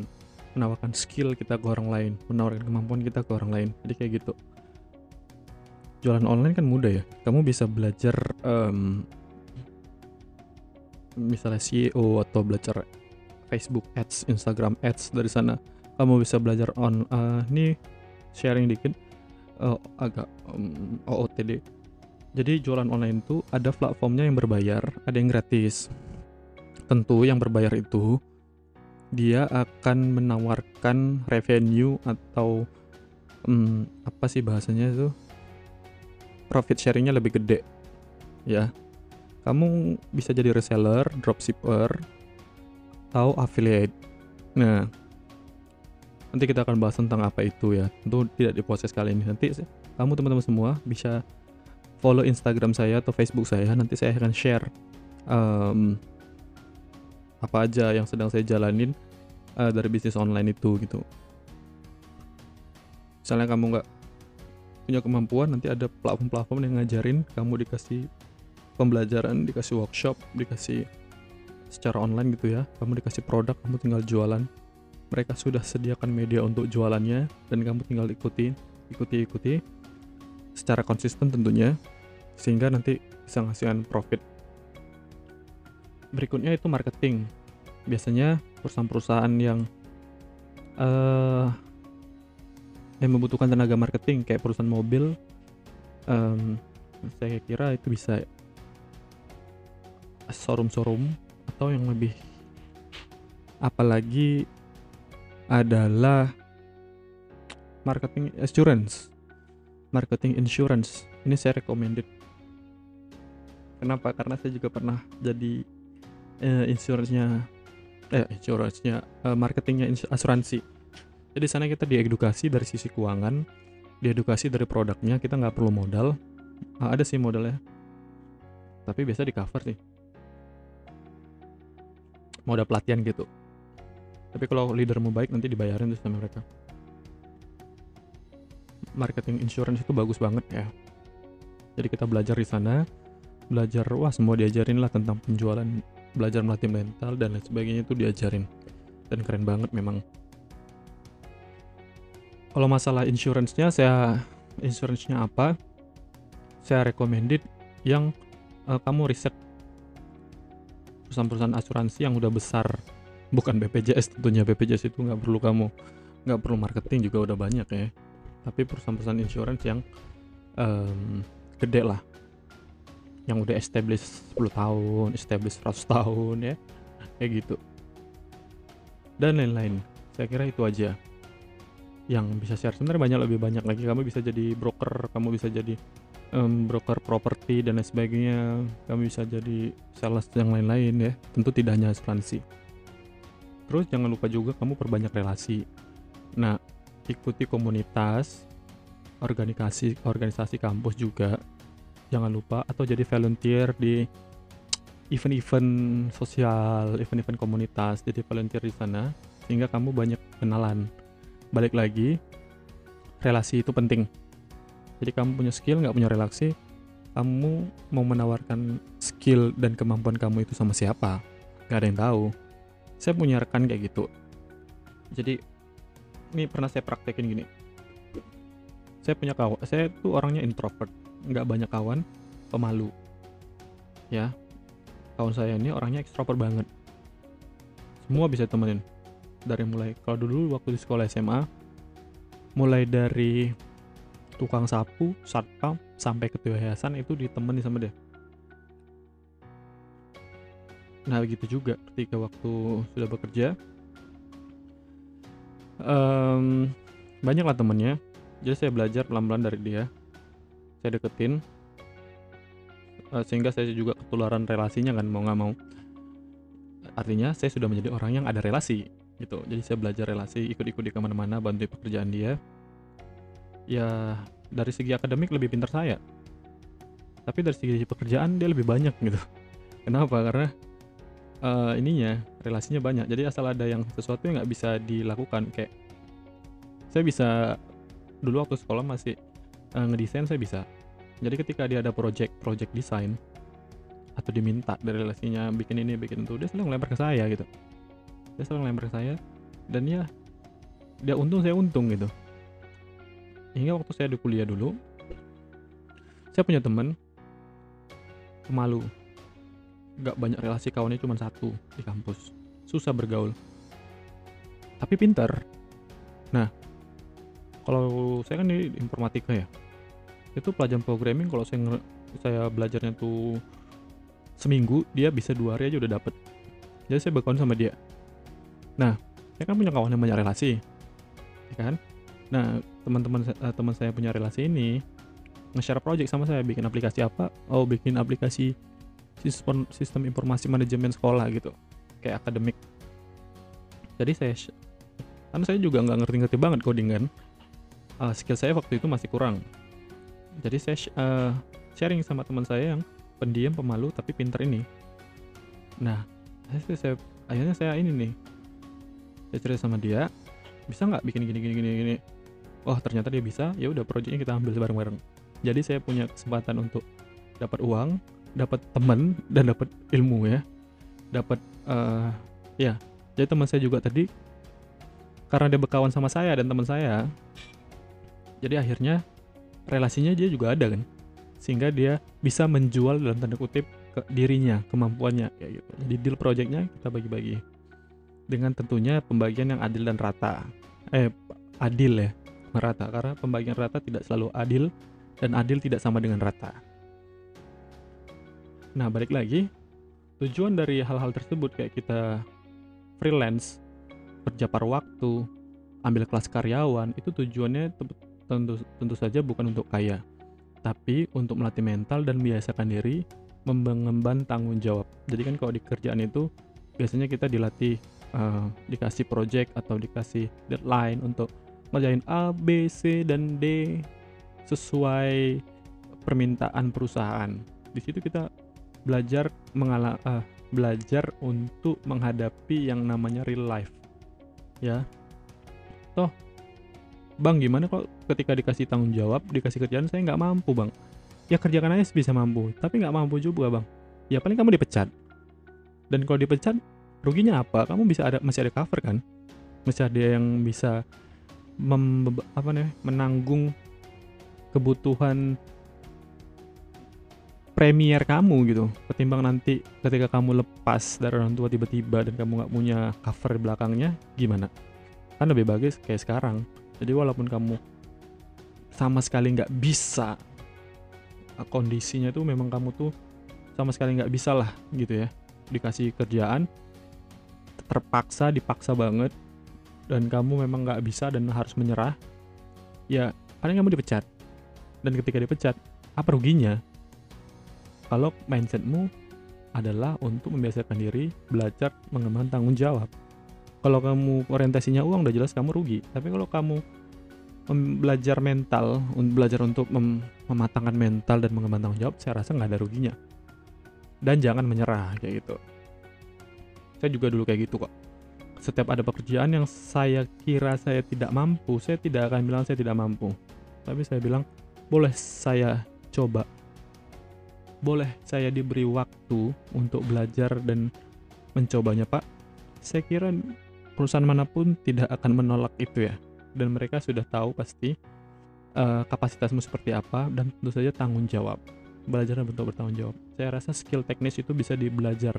menawarkan skill kita ke orang lain, menawarkan kemampuan kita ke orang lain. Jadi kayak gitu. Jualan online kan mudah ya. Kamu bisa belajar um, misalnya CEO atau belajar Facebook Ads, Instagram Ads dari sana. Kamu bisa belajar on uh, ini sharing dikit. Uh, agak um, OOTD jadi jualan online itu ada platformnya yang berbayar, ada yang gratis. Tentu yang berbayar itu dia akan menawarkan revenue atau hmm, apa sih bahasanya itu? Profit sharingnya lebih gede ya. Kamu bisa jadi reseller dropshipper atau affiliate. Nah nanti kita akan bahas tentang apa itu ya. Tentu tidak di proses kali ini. Nanti kamu teman-teman semua bisa follow Instagram saya atau Facebook saya. Nanti saya akan share um, apa aja yang sedang saya jalanin uh, dari bisnis online itu gitu. Misalnya kamu nggak punya kemampuan nanti ada platform-platform yang ngajarin kamu dikasih pembelajaran dikasih workshop dikasih secara online gitu ya. Kamu dikasih produk kamu tinggal jualan mereka sudah sediakan media untuk jualannya dan kamu tinggal ikuti ikuti ikuti secara konsisten tentunya sehingga nanti bisa ngasihkan profit. Berikutnya itu marketing. Biasanya perusahaan-perusahaan yang uh, yang membutuhkan tenaga marketing kayak perusahaan mobil um, saya kira itu bisa showroom-showroom atau yang lebih apalagi adalah marketing assurance. Marketing insurance. Ini saya recommended. Kenapa? Karena saya juga pernah jadi uh, insurance-nya eh insurance-nya uh, marketingnya asuransi. Jadi sana kita diedukasi dari sisi keuangan diedukasi dari produknya kita nggak perlu modal. Uh, ada sih modalnya. Tapi biasa di cover sih. Modal pelatihan gitu tapi kalau leadermu baik nanti dibayarin tuh sama mereka marketing insurance itu bagus banget ya. Jadi kita belajar di sana, belajar wah semua diajarin lah tentang penjualan, belajar melatih mental dan lain sebagainya itu diajarin. Dan keren banget memang. Kalau masalah insurance-nya saya insurance-nya apa? Saya recommended yang uh, kamu riset perusahaan-perusahaan asuransi yang udah besar bukan BPJS tentunya BPJS itu nggak perlu kamu nggak perlu marketing juga udah banyak ya. Tapi perusahaan-perusahaan insurance yang um, gede lah. Yang udah established 10 tahun, established 100 tahun ya kayak gitu. Dan lain-lain. Saya kira itu aja yang bisa share. Sebenarnya banyak lebih banyak lagi. Kamu bisa jadi broker kamu bisa jadi um, broker properti dan lain sebagainya. Kamu bisa jadi sales yang lain-lain ya. Tentu tidak hanya asuransi terus jangan lupa juga kamu perbanyak relasi. Nah ikuti komunitas organisasi organisasi kampus juga. Jangan lupa atau jadi volunteer di event-event sosial event-event komunitas jadi volunteer di sana sehingga kamu banyak kenalan. Balik lagi relasi itu penting. Jadi kamu punya skill nggak punya relasi kamu mau menawarkan skill dan kemampuan kamu itu sama siapa? Nggak ada yang tahu saya punya rekan kayak gitu. Jadi ini pernah saya praktekin gini. Saya punya kawan saya tuh orangnya introvert nggak banyak kawan pemalu. Ya kawan saya ini orangnya ekstrovert banget. Semua bisa temenin dari mulai kalau dulu waktu di sekolah SMA mulai dari tukang sapu satpam sampai ketua yayasan itu ditemenin sama dia nah begitu juga ketika waktu sudah bekerja. Um, banyak lah temennya. Jadi saya belajar pelan-pelan dari dia. Saya deketin. Uh, sehingga saya juga ketularan relasinya kan mau nggak mau. Artinya saya sudah menjadi orang yang ada relasi gitu. Jadi saya belajar relasi ikut-ikut di ke mana-mana bantu pekerjaan dia. Ya dari segi akademik lebih pintar saya. Tapi dari segi pekerjaan dia lebih banyak gitu. Kenapa? Karena uh, ininya relasinya banyak. Jadi asal ada yang sesuatu yang nggak bisa dilakukan kayak saya bisa dulu waktu sekolah masih uh, ngedesain saya bisa. Jadi ketika dia ada project project desain atau diminta dari relasinya bikin ini bikin itu dia selalu ngelempar ke saya gitu. Dia selalu ngelempar ke saya dan ya dia untung saya untung gitu. Hingga waktu saya di kuliah dulu saya punya teman pemalu gak banyak relasi kawannya cuma satu di kampus. Susah bergaul. Tapi pintar nah kalau saya kan di informatika ya itu pelajaran programming kalau saya saya belajarnya tuh seminggu dia bisa dua hari aja udah dapet. Jadi saya berkawan sama dia. Nah saya kan punya kawan yang banyak relasi ya kan? Nah teman-teman uh, teman saya punya relasi ini nge-share project sama saya bikin aplikasi apa? Oh bikin aplikasi sistem sistem informasi manajemen sekolah gitu kayak akademik. Jadi saya karena saya juga nggak ngerti-ngerti banget coding kan uh, skill saya waktu itu masih kurang. Jadi saya uh, sharing sama teman saya yang pendiam pemalu tapi pinter ini. Nah saya, saya akhirnya saya ini nih saya cerita sama dia bisa nggak bikin gini gini gini gini? Oh ternyata dia bisa ya udah proyeknya kita ambil bareng-bareng. Jadi saya punya kesempatan untuk dapat uang dapat teman dan dapat ilmu ya. Dapat uh, ya jadi teman saya juga tadi karena dia berkawan sama saya dan teman saya jadi akhirnya relasinya dia juga ada kan sehingga dia bisa menjual dalam tanda kutip ke dirinya kemampuannya kayak gitu. Jadi deal projectnya kita bagi-bagi dengan tentunya pembagian yang adil dan rata. Eh adil ya merata karena pembagian rata tidak selalu adil dan adil tidak sama dengan rata nah balik lagi tujuan dari hal-hal tersebut kayak kita freelance kerja paruh waktu ambil kelas karyawan itu tujuannya tentu tentu saja bukan untuk kaya tapi untuk melatih mental dan biasakan diri mengemban tanggung jawab. Jadi kan kalau di kerjaan itu biasanya kita dilatih uh, dikasih project atau dikasih deadline untuk ngerjain A, B, C dan D sesuai permintaan perusahaan. Di situ kita belajar mengala uh, belajar untuk menghadapi yang namanya real life. Ya. Toh bang gimana kok ketika dikasih tanggung jawab dikasih kerjaan saya nggak mampu bang? Ya kerjakan aja bisa mampu tapi nggak mampu juga bang. Ya paling kamu dipecat. Dan kalau dipecat ruginya apa? Kamu bisa ada masih ada cover kan? Masih ada yang bisa mem, apa nih menanggung kebutuhan premier kamu gitu. Ketimbang nanti ketika kamu lepas dari orang tua tiba-tiba dan kamu nggak punya cover di belakangnya gimana? Kan lebih bagus kayak sekarang. Jadi walaupun kamu sama sekali nggak bisa kondisinya tuh memang kamu tuh sama sekali nggak bisa lah gitu ya. Dikasih kerjaan terpaksa dipaksa banget dan kamu memang nggak bisa dan harus menyerah ya paling kamu dipecat. Dan ketika dipecat apa ruginya kalau mindsetmu adalah untuk membiasakan diri belajar mengembangkan tanggung jawab. Kalau kamu orientasinya uang udah jelas kamu rugi. Tapi kalau kamu belajar mental belajar untuk mem mematangkan mental dan mengembangkan tanggung jawab saya rasa nggak ada ruginya. Dan jangan menyerah kayak gitu. Saya juga dulu kayak gitu kok. Setiap ada pekerjaan yang saya kira saya tidak mampu saya tidak akan bilang saya tidak mampu. Tapi saya bilang boleh saya coba boleh saya diberi waktu untuk belajar dan mencobanya pak? Saya kira perusahaan mana pun tidak akan menolak itu ya. Dan mereka sudah tahu pasti uh, kapasitasmu seperti apa dan tentu saja tanggung jawab. Belajar bentuk bertanggung jawab. Saya rasa skill teknis itu bisa dibelajar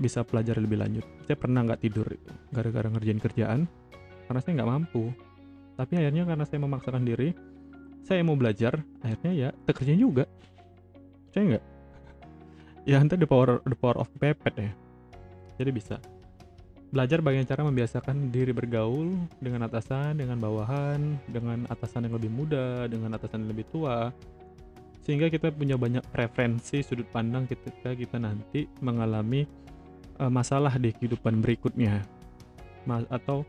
bisa pelajari lebih lanjut. Saya pernah nggak tidur gara-gara ngerjain kerjaan karena saya nggak mampu. Tapi akhirnya karena saya memaksakan diri saya mau belajar akhirnya ya terkerja juga saya nggak? Ya nanti the power the power of pepet ya. Jadi bisa. Belajar bagaimana cara membiasakan diri bergaul dengan atasan, dengan bawahan, dengan atasan yang lebih muda, dengan atasan yang lebih tua, sehingga kita punya banyak preferensi sudut pandang ketika kita nanti mengalami uh, masalah di kehidupan berikutnya. ma- atau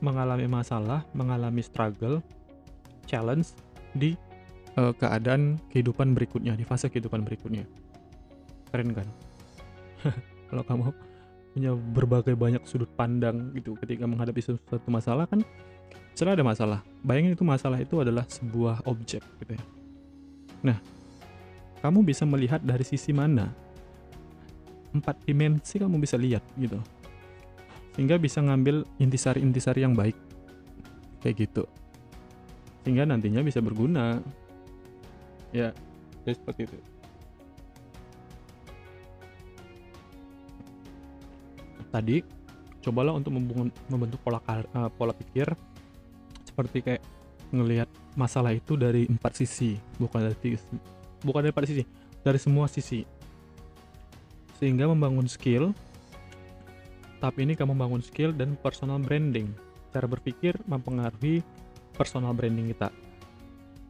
mengalami masalah, mengalami struggle, challenge di eh, keadaan kehidupan berikutnya, di fase kehidupan berikutnya. Keren kan? Kalau kamu punya berbagai banyak sudut pandang gitu ketika menghadapi suatu masalah kan misalnya ada masalah bayangin itu masalah itu adalah sebuah objek gitu ya. Nah kamu bisa melihat dari sisi mana? Empat dimensi kamu bisa lihat gitu. Sehingga bisa ngambil intisari-intisari yang baik. Kayak gitu. Sehingga nantinya bisa berguna ya jadi seperti itu. Tadi cobalah untuk membentuk pola kar- eh, pola pikir seperti kayak ngelihat masalah itu dari empat sisi bukan dari bukan dari empat sisi dari semua sisi. Sehingga membangun skill tapi ini kamu membangun skill dan personal branding. Cara berpikir mempengaruhi personal branding kita.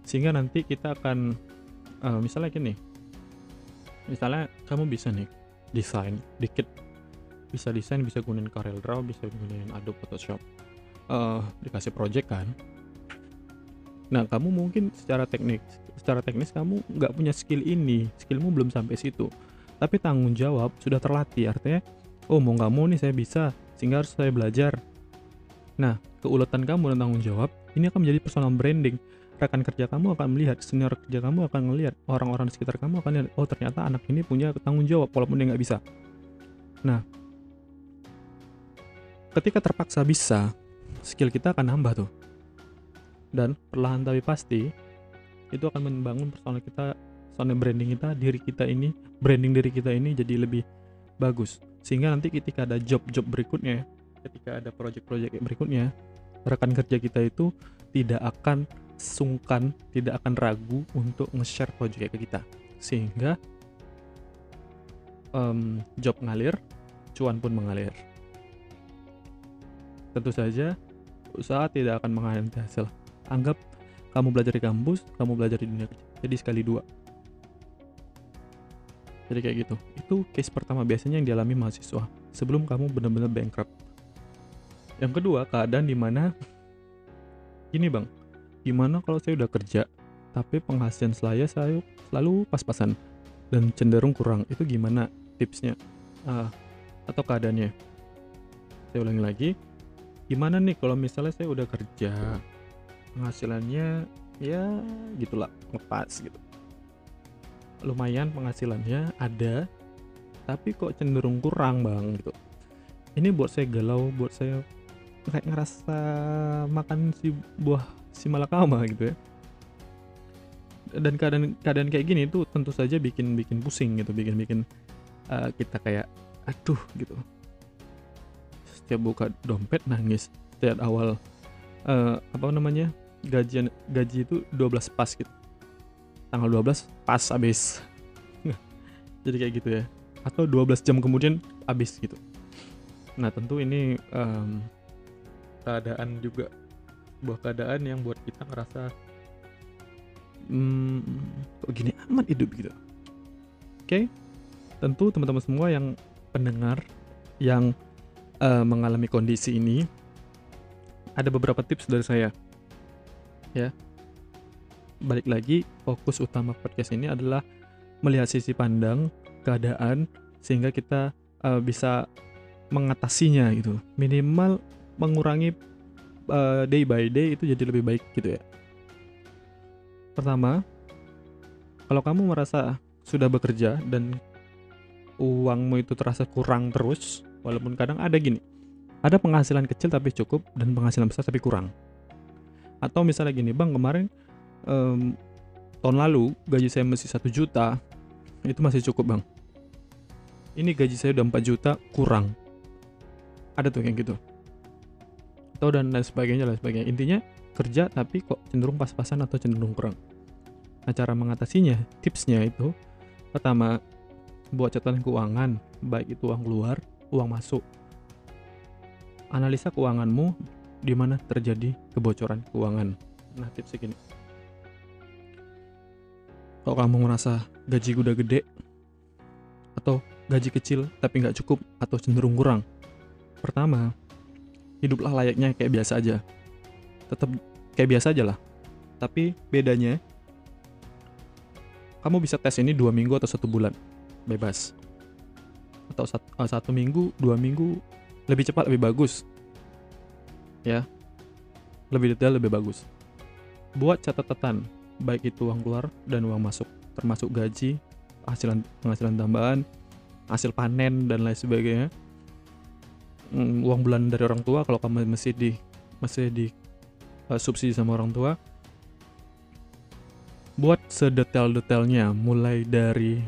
Sehingga nanti kita akan eh, misalnya gini. Misalnya kamu bisa nih desain dikit. Bisa desain bisa gunain Corel Draw bisa gunain Adobe Photoshop. Eh dikasih project kan? Nah kamu mungkin secara teknik secara teknis kamu nggak punya skill ini. Skillmu belum sampai situ. Tapi tanggung jawab sudah terlatih. Artinya oh mau nggak mau nih saya bisa sehingga harus saya belajar. Nah keuletan kamu dan tanggung jawab ini akan menjadi personal branding rekan kerja kamu akan melihat senior kerja kamu akan melihat orang-orang di sekitar kamu akan lihat oh ternyata anak ini punya tanggung jawab walaupun dia nggak bisa nah ketika terpaksa bisa, skill kita akan nambah tuh. Dan perlahan tapi pasti itu akan membangun personal kita, personal branding kita, diri kita ini, branding diri kita ini jadi lebih bagus. Sehingga nanti ketika ada job-job berikutnya, ketika ada project-project berikutnya, rekan kerja kita itu tidak akan sungkan, tidak akan ragu untuk nge-share project ke kita. Sehingga em, job ngalir, cuan pun mengalir. Tentu saja, usaha tidak akan mengkhianati hasil. Anggap kamu belajar di kampus, kamu belajar di dunia kerja. Jadi sekali dua. Jadi kayak gitu. Itu case pertama biasanya yang dialami mahasiswa sebelum kamu benar-benar bankrupt. Yang kedua, keadaan di mana gini bang, gimana kalau saya udah kerja tapi penghasilan saya saya selalu pas-pasan dan cenderung kurang. Itu gimana tipsnya Ah, atau keadaannya? Saya ulangi lagi, gimana nih kalau misalnya saya udah kerja penghasilannya ya gitulah ngepas gitu lumayan penghasilannya ada tapi kok cenderung kurang bang gitu ini buat saya galau buat saya kayak ngerasa makan si buah si malakama gitu ya. Dan keadaan keadaan kayak gini tuh tentu saja bikin bikin pusing gitu bikin bikin eh, kita kayak aduh gitu. Setiap buka dompet nangis setiap awal eh, apa namanya gajian gaji itu 12 pas gitu. Tanggal 12 pas habis. Jadi kayak gitu ya. Atau 12 jam kemudian habis gitu. Nah tentu ini em, keadaan juga sebuah keadaan yang buat kita ngerasa hmm, kok gini amat hidup gitu? Oke tentu teman-teman semua yang pendengar yang eh, mengalami kondisi ini ada beberapa tips dari saya. Ya. Balik lagi fokus utama podcast ini adalah melihat sisi pandang keadaan sehingga kita eh, bisa mengatasinya gitu. Minimal mengurangi eh, day by day itu jadi lebih baik gitu ya? Pertama kalau kamu merasa sudah bekerja dan uangmu itu terasa kurang terus walaupun kadang ada gini ada penghasilan kecil tapi cukup dan penghasilan besar tapi kurang. Atau misalnya gini bang kemarin em, tahun lalu gaji saya masih satu juta itu masih cukup bang. Ini gaji saya udah 4 juta kurang. Ada tuh yang gitu atau dan lain sebagainya lain sebagainya. Intinya kerja tapi kok cenderung pas-pasan atau cenderung kurang. Nah cara mengatasinya tipsnya itu pertama buat catatan keuangan baik itu uang keluar uang masuk. Analisa keuanganmu di mana terjadi kebocoran keuangan. Nah tipsnya gini kalau kamu merasa gaji udah gede atau gaji kecil tapi nggak cukup atau cenderung kurang pertama hiduplah layaknya kayak biasa aja. Tetap kayak biasa aja lah. Tapi bedanya kamu bisa tes ini dua minggu atau satu bulan bebas. Atau satu, uh, satu minggu dua minggu lebih cepat lebih bagus. Ya. Lebih detail lebih bagus. Buat catatan baik itu uang keluar dan uang masuk termasuk gaji penghasilan penghasilan tambahan hasil panen dan lain sebagainya mm, uang bulan dari orang tua kalau kamu masih di masih di uh, subsidi sama orang tua buat sedetail-detailnya mulai dari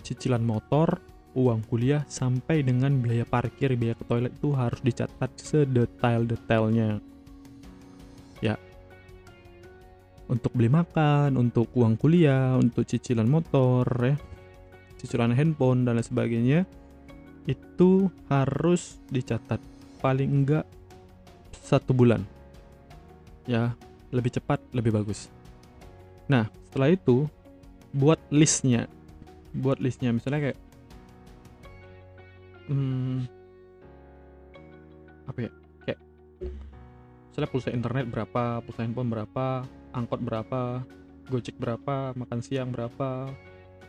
cicilan motor uang kuliah sampai dengan biaya parkir, biaya ke toilet itu harus dicatat sedetail-detailnya. Ya. Untuk beli makan, untuk uang kuliah, untuk cicilan motor ya. Cicilan handphone dan lain sebagainya itu harus dicatat paling enggak satu bulan. Ya, lebih cepat lebih bagus. Nah, setelah itu buat listnya. Buat listnya misalnya kayak hmm, apa ya kayak misalnya pulsa internet berapa pulsa handphone berapa angkot berapa gojek berapa makan siang berapa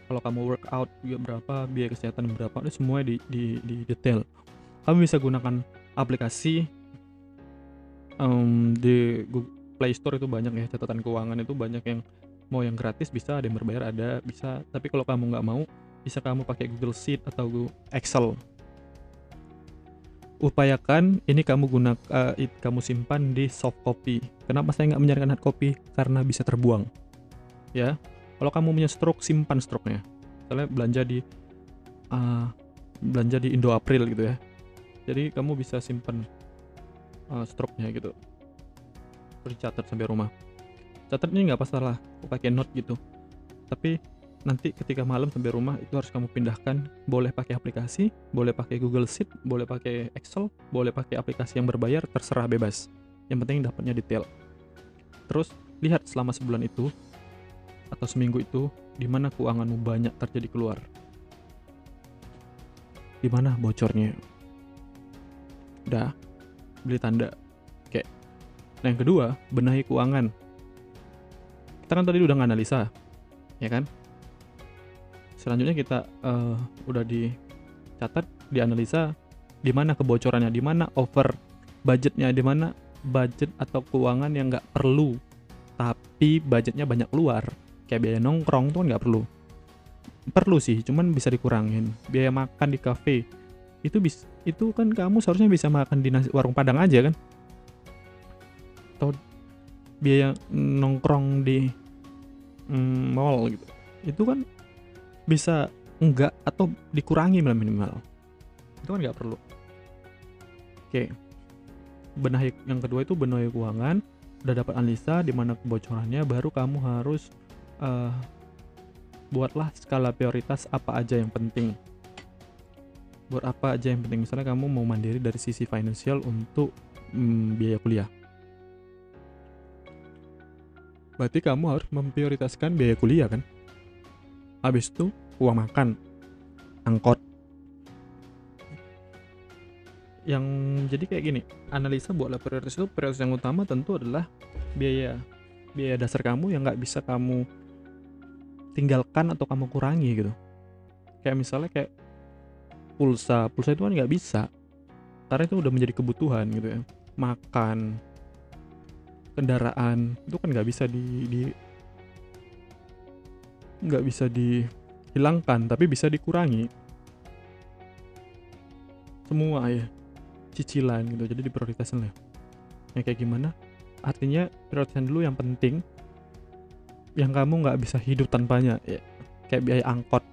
kalau kamu workout juga berapa biaya kesehatan berapa itu semua di, di, di detail kamu bisa gunakan aplikasi um, di Google Play Store itu banyak ya catatan keuangan itu banyak yang mau yang gratis bisa ada yang berbayar ada bisa tapi kalau kamu nggak mau bisa kamu pakai Google Sheet atau Google Excel upayakan ini kamu guna uh, kamu simpan di soft copy. Kenapa saya nggak menyarankan hard copy? Karena bisa terbuang. Ya, kalau kamu punya stroke simpan stroke-nya. Misalnya belanja di uh, belanja di Indo April gitu ya. Jadi kamu bisa simpan uh, stroke-nya gitu. Terus catat sampai rumah. Catat ini nggak masalah, pakai note gitu. Tapi nanti ketika malam sampai rumah itu harus kamu pindahkan boleh pakai aplikasi boleh pakai Google Sheet boleh pakai Excel boleh pakai aplikasi yang berbayar terserah bebas yang penting dapatnya detail terus lihat selama sebulan itu atau seminggu itu di mana keuanganmu banyak terjadi keluar? Di mana bocornya? Udah beli tanda. Kayak nah yang kedua benahi keuangan. Kita kan tadi udah nganalisa ya kan? Selanjutnya kita uh, udah dicatat dianalisa di mana kebocorannya di mana over budgetnya di mana budget atau keuangan yang nggak perlu tapi budgetnya banyak keluar kayak biaya nongkrong tuh kan nggak perlu. Perlu sih cuman bisa dikurangin. Biaya makan di cafe itu bis itu kan kamu seharusnya bisa makan di nasi, warung padang aja kan? Atau biaya nongkrong di mm, mall gitu. Itu kan bisa enggak atau dikurangi minimal. Itu kan nggak perlu. Oke. Benahi yang kedua itu benahi keuangan. Udah dapat analisa di mana kebocorannya baru kamu harus uh, buatlah skala prioritas apa aja yang penting. Buat apa aja yang penting. Misalnya kamu mau mandiri dari sisi finansial untuk mm, biaya kuliah. Berarti kamu harus memprioritaskan biaya kuliah kan? Habis itu uang makan. Angkot. Yang jadi kayak gini analisa buatlah prioritas itu prioritas yang utama tentu adalah biaya. Biaya dasar kamu yang nggak bisa kamu tinggalkan atau kamu kurangi gitu. Kayak misalnya kayak pulsa pulsa itu kan nggak bisa. Karena itu udah menjadi kebutuhan gitu ya. Makan kendaraan itu kan nggak bisa di, di nggak bisa dihilangkan tapi bisa dikurangi. Semua ya cicilan gitu jadi diprioritaskan lah. Yang kayak gimana? Artinya prioritaskan dulu yang penting yang kamu nggak bisa hidup tanpanya. Ya kayak biaya angkot.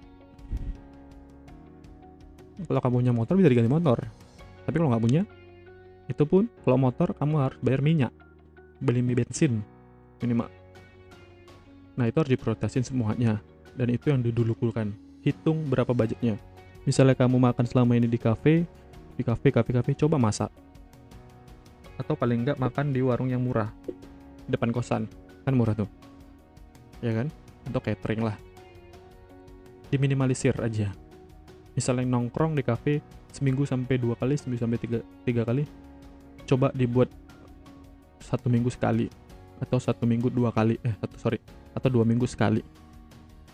Kalau kamu punya motor bisa diganti motor. Tapi kalau nggak punya itu pun kalau motor kamu harus bayar minyak. Beli bensin minimal. Nah itu harus diprioritasin semuanya. Dan itu yang didulukulkan. Hitung berapa budgetnya. Misalnya kamu makan selama ini di kafe, di kafe, kafe, kafe, coba masak. Atau paling enggak makan di warung yang murah, depan kosan, kan murah tuh. Ya kan? Untuk catering lah. Diminimalisir aja. Misalnya nongkrong di kafe seminggu sampai dua kali, seminggu sampai tiga, tiga kali, coba dibuat satu minggu sekali atau satu minggu dua kali eh satu sorry atau dua minggu sekali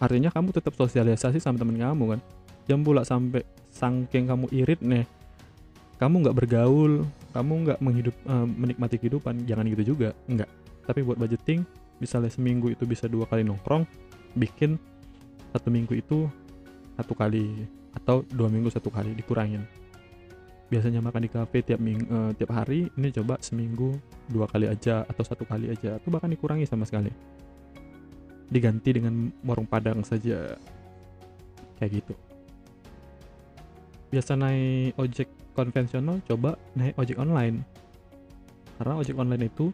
artinya kamu tetap sosialisasi sama temen kamu kan jam pula sampai sangking kamu irit nih kamu nggak bergaul kamu nggak menghidup uh, menikmati kehidupan jangan gitu juga nggak tapi buat budgeting misalnya seminggu itu bisa dua kali nongkrong bikin satu minggu itu satu kali atau dua minggu satu kali dikurangin. Biasanya makan di kafe tiap ming uh, tiap hari ini coba seminggu dua kali aja atau satu kali aja atau bahkan dikurangi sama sekali. Diganti dengan warung padang saja. Kayak gitu. Biasa naik ojek konvensional coba naik ojek online. Karena ojek online itu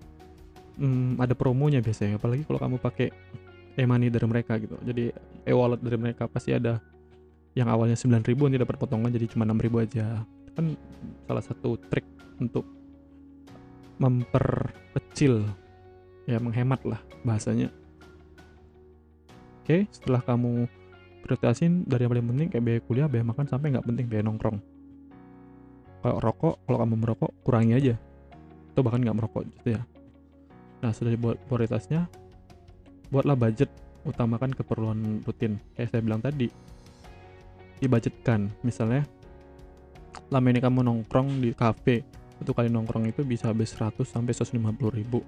hmm, ada promonya biasanya apalagi kalau kamu pakai e-money dari mereka gitu. Jadi e-wallet dari mereka pasti ada yang awalnya 9000 nanti dapat potongan jadi cuma 6000 aja. Kan salah satu trik untuk memperkecil ya menghemat lah bahasanya. Oke setelah kamu prioritasin dari yang paling penting kayak biaya kuliah biaya makan sampai nggak penting biaya nongkrong. Kalau rokok kalau kamu merokok kurangi aja. Atau bahkan nggak merokok gitu ya nah sudah dibuat prioritasnya buatlah budget utamakan keperluan rutin. Kayak saya bilang tadi dibudgetkan. Misalnya lama ini kamu nongkrong di cafe satu kali nongkrong itu bisa habis 100 sampai 150 ribu.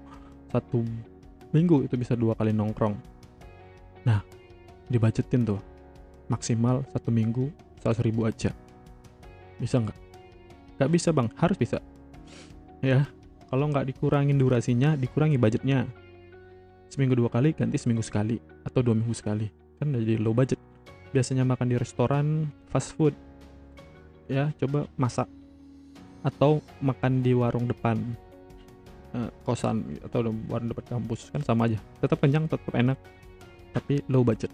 Satu minggu itu bisa dua kali nongkrong. Nah dibudgetin tuh maksimal satu minggu 100 ribu aja. Bisa nggak? Nggak bisa bang. Harus bisa. Ya kalau nggak dikurangin durasinya dikurangi budgetnya. Seminggu dua kali ganti seminggu sekali atau dua minggu sekali. Kan jadi low budget. Biasanya makan di restoran fast food. Ya coba masak. Atau makan di warung depan. Uh, kosan atau warung depan kampus. Kan sama aja. Tetap kenyang tetap enak. Tapi low budget.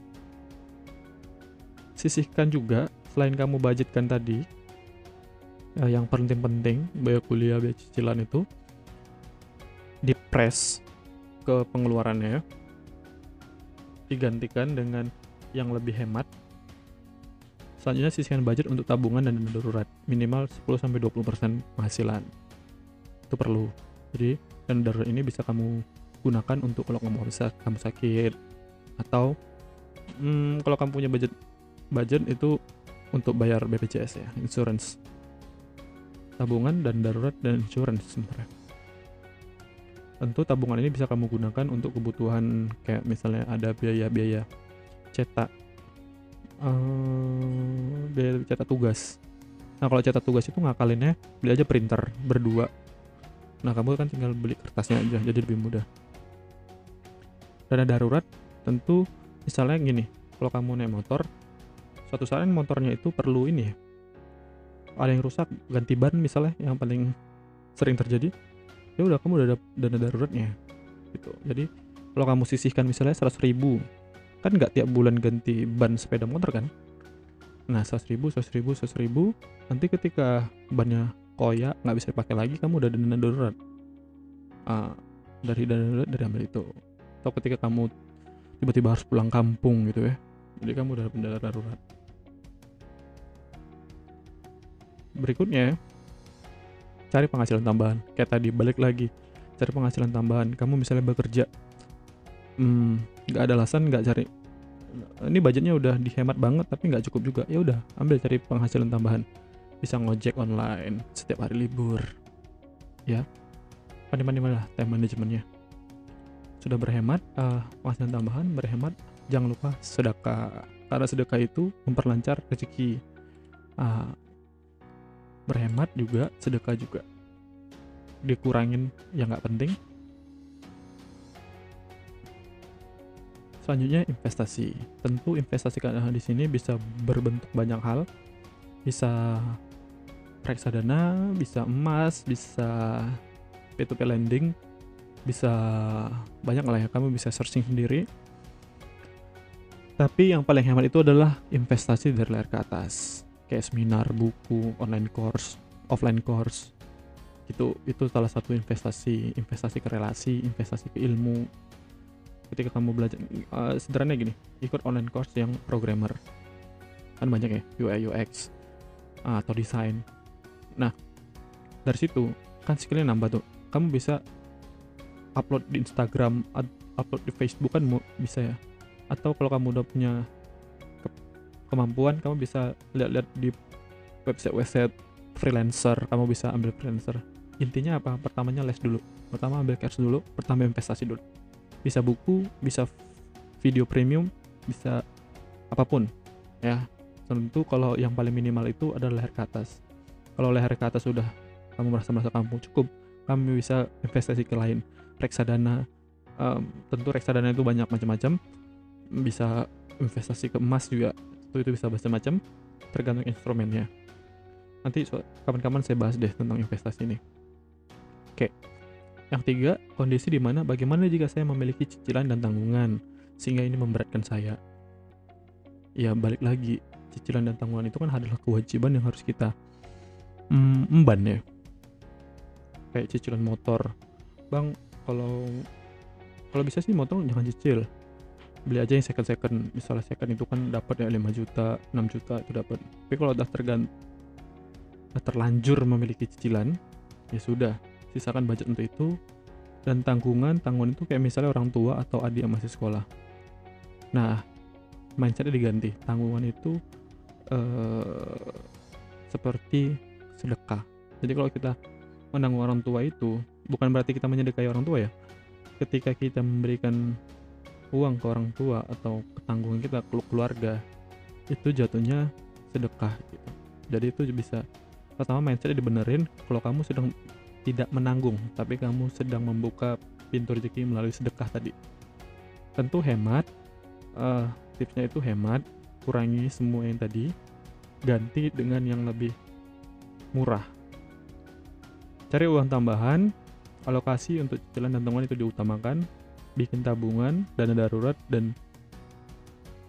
Sisihkan juga selain kamu budgetkan tadi ya, yang penting-penting biaya kuliah biaya cicilan itu di press ke pengeluarannya ya. digantikan dengan yang lebih hemat Selanjutnya sisihkan budget untuk tabungan dan dana darurat minimal 10-20% penghasilan. Itu perlu. Jadi dana darurat ini bisa kamu gunakan untuk kalau kamu bisa kamu sakit atau hmm, kalau kamu punya budget budget itu untuk bayar BPJS ya, insurance. Tabungan dan darurat dan insurance sebenarnya. Tentu tabungan ini bisa kamu gunakan untuk kebutuhan kayak misalnya ada biaya-biaya cetak uh, biaya cetak tugas. Nah kalau cetak tugas itu ngakalinnya beli aja printer berdua. Nah kamu kan tinggal beli kertasnya aja jadi lebih mudah. Dana darurat tentu misalnya gini kalau kamu naik motor suatu saat motornya itu perlu ini ya. Ada yang rusak ganti ban misalnya yang paling sering terjadi ya udah kamu udah ada dana daruratnya gitu. Jadi kalau kamu sisihkan misalnya 100 ribu kan nggak tiap bulan ganti ban sepeda motor kan? Nah 100 ribu 100 ribu 100 ribu nanti ketika bannya koyak nggak bisa dipakai lagi kamu udah dana darurat. Uh, dari dana darurat dari ambil itu. Atau ketika kamu tiba-tiba harus pulang kampung gitu ya. Jadi kamu udah dana darurat. Berikutnya cari penghasilan tambahan. Kayak tadi balik lagi. Cari penghasilan tambahan. Kamu misalnya bekerja. Hmm, nggak ada alasan nggak cari. Ini budgetnya udah dihemat banget tapi nggak cukup juga. Ya udah ambil cari penghasilan tambahan. Bisa ngojek online setiap hari libur. Ya. Pandai-pandai lah time manajemennya. Sudah berhemat uh, penghasilan tambahan berhemat. Jangan lupa sedekah. Karena sedekah itu memperlancar rezeki. Uh, berhemat juga sedekah juga dikurangin yang nggak penting Selanjutnya investasi. Tentu investasi di sini bisa berbentuk banyak hal. Bisa reksadana, bisa emas, bisa P2P lending, bisa banyak lah ya. Kamu bisa searching sendiri. Tapi yang paling hemat itu adalah investasi dari layar ke atas. Kayak seminar, buku, online course, offline course. Itu itu salah satu investasi, investasi ke relasi, investasi ke ilmu, ketika kamu belajar uh, sederhana gini ikut online course yang programmer. Kan banyak ya UI UX uh, atau desain. Nah dari situ kan skillnya nambah tuh. Kamu bisa upload di Instagram ad- upload di Facebook kan bisa ya. Atau kalau kamu udah punya kemampuan kamu bisa lihat-lihat di website-website freelancer kamu bisa ambil freelancer. Intinya apa? Pertamanya les dulu. Pertama ambil cash dulu pertama investasi dulu. Bisa buku bisa video premium bisa apa pun ya. Tentu kalau yang paling minimal itu adalah leher ke atas. Kalau leher ke atas sudah kamu merasa merasa kamu cukup kamu bisa investasi ke lain. Reksadana em, tentu reksadana itu banyak macam-macam. Bisa investasi ke emas juga itu itu bisa macam-macam tergantung instrumennya. Nanti kapan-kapan saya bahas deh tentang investasi ini. Oke yang tiga kondisi di mana bagaimana jika saya memiliki cicilan dan tanggungan sehingga ini memberatkan saya. Ya balik lagi cicilan dan tanggungan itu kan adalah kewajiban yang harus kita mm, emban ya. Kayak cicilan motor. Bang kalau kalau bisa sih motor jangan cicil beli aja yang second second. Misalnya second itu kan dapat ya 5 juta 6 juta itu dapat. Tapi kalau udah tergan udah terlanjur memiliki cicilan ya sudah sisakan budget untuk itu. Dan tanggungan tanggungan itu kayak misalnya orang tua atau adik yang masih sekolah. Nah mindsetnya diganti. Tanggungan itu eh, seperti sedekah. Jadi kalau kita menanggung orang tua itu bukan berarti kita menyedekahi orang tua ya. Ketika kita memberikan uang ke orang tua atau ke tanggungan kita ke keluarga itu jatuhnya sedekah gitu. jadi itu bisa pertama mindsetnya dibenerin kalau kamu sedang tidak menanggung tapi kamu sedang membuka pintu rezeki melalui sedekah tadi. Tentu hemat eh, tipsnya itu hemat kurangi semua yang tadi ganti dengan yang lebih murah. Cari uang tambahan alokasi untuk cicilan dan tanggungan itu diutamakan bikin tabungan dana darurat dan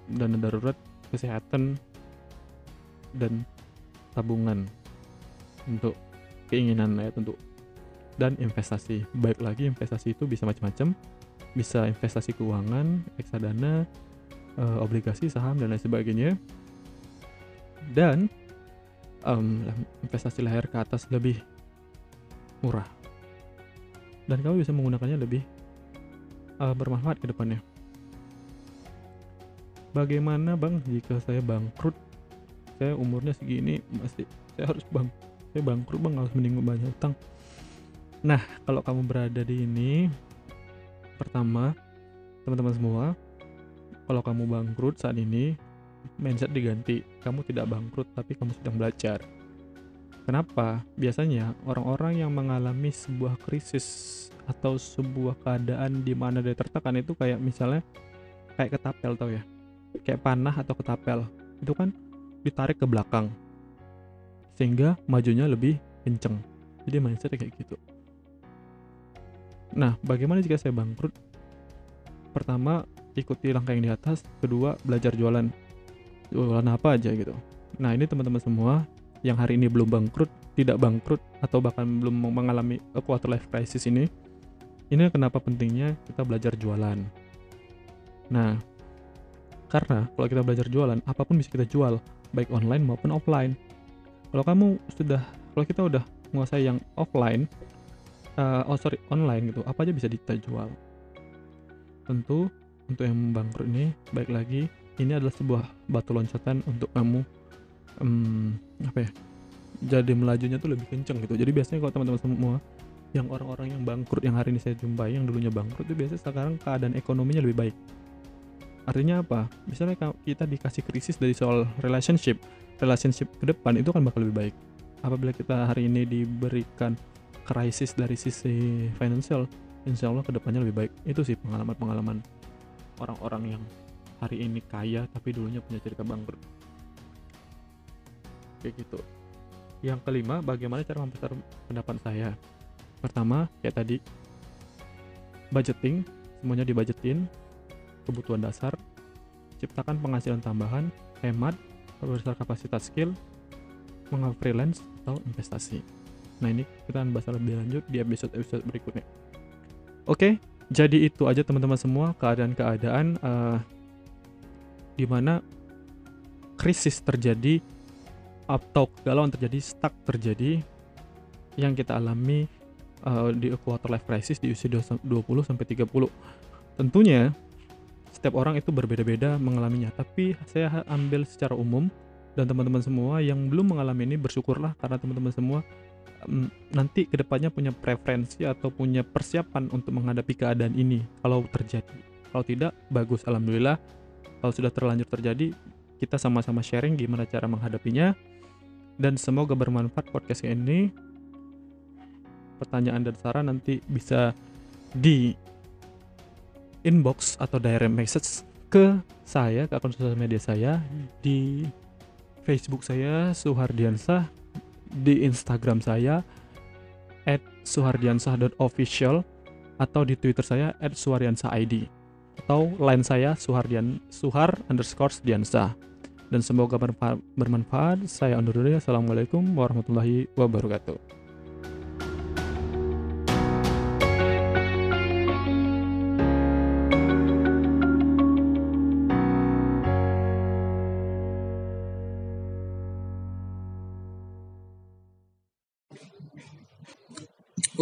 dana darurat kesehatan dan tabungan untuk keinginan ya tentu dan investasi. Baik lagi investasi itu bisa macam-macam. Bisa investasi keuangan reksadana eh, obligasi saham dan lain sebagainya. Dan em, investasi leher ke atas lebih murah. Dan kamu bisa menggunakannya lebih uh, bermanfaat ke depannya. Bagaimana bang jika saya bangkrut? Saya umurnya segini masih saya harus bang saya bangkrut bang harus mending banyak utang. Nah kalau kamu berada di ini pertama teman-teman semua kalau kamu bangkrut saat ini mindset diganti kamu tidak bangkrut tapi kamu sedang belajar Kenapa? Biasanya orang-orang yang mengalami sebuah krisis atau sebuah keadaan di mana dia tertekan itu kayak misalnya kayak ketapel tau ya. Kayak panah atau ketapel. Itu kan ditarik ke belakang. Sehingga majunya lebih kenceng. Jadi mindsetnya kayak gitu. Nah, bagaimana jika saya bangkrut? Pertama, ikuti langkah yang di atas. Kedua, belajar jualan. Jualan apa aja gitu. Nah, ini teman-teman semua yang hari ini belum bangkrut, tidak bangkrut, atau bahkan belum mengalami a quarter life crisis ini, ini kenapa pentingnya kita belajar jualan. Nah, karena kalau kita belajar jualan, apa pun bisa kita jual, baik online maupun offline. Kalau kamu sudah, kalau kita udah menguasai yang offline, eh, oh sorry online gitu, apa aja bisa kita jual. Tentu untuk yang bangkrut ini, baik lagi, ini adalah sebuah batu loncatan untuk kamu em, apa ya jadi melajunya tuh lebih kenceng gitu jadi biasanya kalau teman-teman semua yang orang-orang yang bangkrut yang hari ini saya jumpai yang dulunya bangkrut itu biasanya sekarang keadaan ekonominya lebih baik. Artinya apa? Misalnya kita dikasih krisis dari soal relationship relationship ke depan itu kan bakal lebih baik. Apabila kita hari ini diberikan krisis dari sisi financial insya Allah ke depannya lebih baik. Itu sih pengalaman-pengalaman orang-orang yang hari ini kaya tapi dulunya punya cerita bangkrut. Kayak gitu. Yang kelima bagaimana cara membesar pendapat saya pertama kayak tadi budgeting semuanya dibudgetin kebutuhan dasar ciptakan penghasilan tambahan hemat perbesar kapasitas skill mengambil freelance atau investasi. Nah ini kita akan bahas lebih lanjut di episode-episode berikutnya. Oke jadi itu aja teman-teman semua keadaan-keadaan eh, di mana krisis terjadi atau kegalauan terjadi, stuck terjadi yang kita alami uh, di quarter life crisis di usia 20 sampai 30. Tentunya setiap orang itu berbeda-beda mengalaminya, tapi saya ambil secara umum dan teman-teman semua yang belum mengalami ini bersyukurlah karena teman-teman semua um, nanti ke depannya punya preferensi atau punya persiapan untuk menghadapi keadaan ini kalau terjadi. Kalau tidak, bagus, alhamdulillah. Kalau sudah terlanjur terjadi, kita sama-sama sharing gimana cara menghadapinya dan semoga bermanfaat podcast ini pertanyaan dan saran nanti bisa di inbox atau direct message ke saya ke akun sosial media saya di Facebook saya Suhardiansah di Instagram saya at suhardiansah.official atau di Twitter saya at suhardiansahid atau line saya suhardian suhar underscore diansah dan semoga bermanfaat. Saya undur diri. Assalamualaikum warahmatullahi wabarakatuh.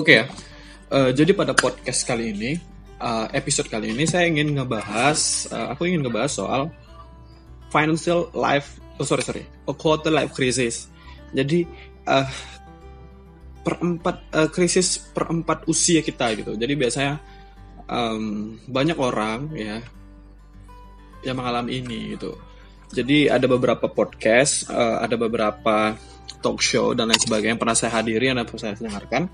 Oke okay ya. Uh, jadi pada podcast kali ini, uh, episode kali ini saya ingin ngebahas, uh, aku ingin ngebahas soal financial life oh sorry sorry a quarter life crisis. Jadi uh, perempat uh, krisis perempat usia kita gitu. Jadi biasanya um, banyak orang ya yang mengalami ini gitu. Jadi ada beberapa podcast uh, ada beberapa talk show dan lain sebagainya yang pernah saya hadiri dan pernah saya dengarkan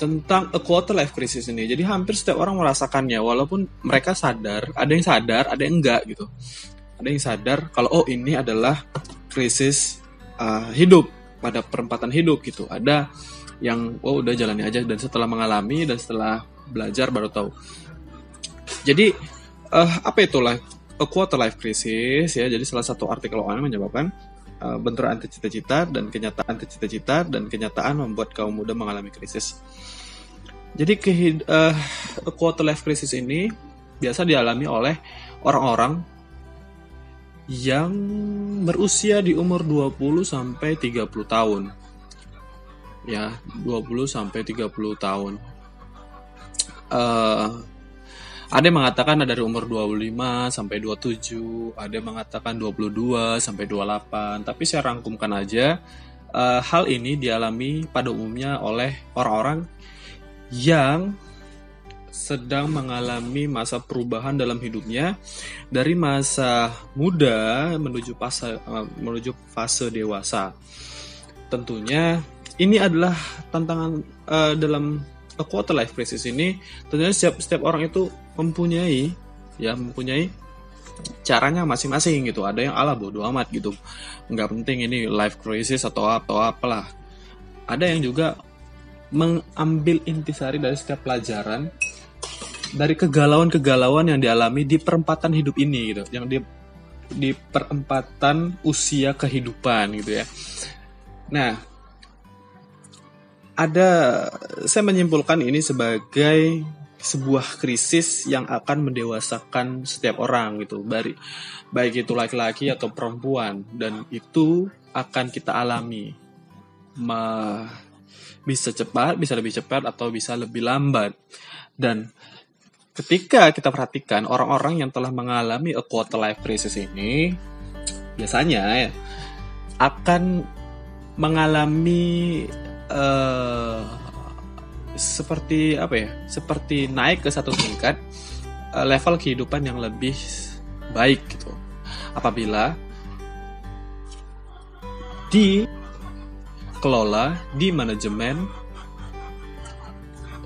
tentang a quarter life crisis ini. Jadi hampir setiap orang merasakannya walaupun mereka sadar, ada yang sadar, ada yang enggak gitu. Ada yang sadar kalau oh ini adalah krisis uh, hidup pada perempatan hidup gitu. Ada yang oh udah jalani aja dan setelah mengalami dan setelah belajar baru tahu. Jadi uh, apa itulah a quarter life crisis ya. Jadi salah satu artikel OAN menyebabkan benturan anti cita-cita dan kenyataan anti cita-cita dan kenyataan membuat kaum muda mengalami krisis. Jadi ke uh, quarter life crisis ini biasa dialami oleh orang-orang yang berusia di umur 20 sampai 30 tahun. Ya, 20 sampai 30 tahun. Uh, ada yang mengatakan ada dari umur 25 sampai 27, ada yang mengatakan 22 sampai 28, tapi saya rangkumkan aja uh, hal ini dialami pada umumnya oleh orang-orang yang sedang mengalami masa perubahan dalam hidupnya dari masa muda menuju fase uh, menuju fase dewasa. Tentunya ini adalah tantangan uh, dalam a quarter life crisis ini. Tentunya setiap setiap orang itu mempunyai ya mempunyai caranya masing-masing gitu. Ada yang ala bodoh amat gitu. Nggak penting ini life crisis atau atau apalah. Ada yang juga mengambil intisari dari setiap pelajaran dari kegalauan-kegalauan yang dialami di perempatan hidup ini gitu. Yang di di perempatan usia kehidupan gitu ya. Nah ada saya menyimpulkan ini sebagai sebuah krisis yang akan mendewasakan setiap orang gitu. Baik baik itu laki-laki atau perempuan. Dan itu akan kita alami. Ma, bisa cepat bisa lebih cepat atau bisa lebih lambat. Dan ketika kita perhatikan orang-orang yang telah mengalami a quarter life crisis ini biasanya akan mengalami uh, seperti apa ya seperti naik ke satu tingkat uh, level kehidupan yang lebih baik gitu apabila dikelola di manajemen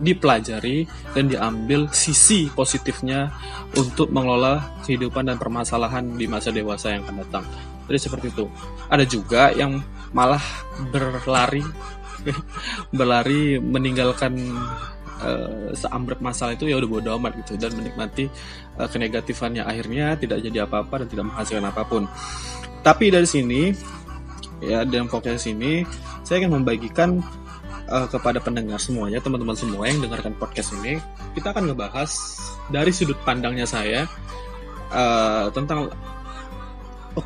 dipelajari dan diambil sisi positifnya untuk mengelola kehidupan dan permasalahan di masa dewasa yang akan datang. Jadi seperti itu. Ada juga yang malah berlari berlari meninggalkan uh, seambrek masalah itu ya udah bodo amat gitu dan menikmati uh, kenegatifannya akhirnya tidak jadi apa-apa dan tidak menghasilkan apa pun. Tapi dari sini ya dalam podcast ini saya ingin membagikan uh, kepada pendengar semuanya, teman-teman semua yang dengarkan podcast ini, kita akan ngebahas dari sudut pandangnya saya uh, tentang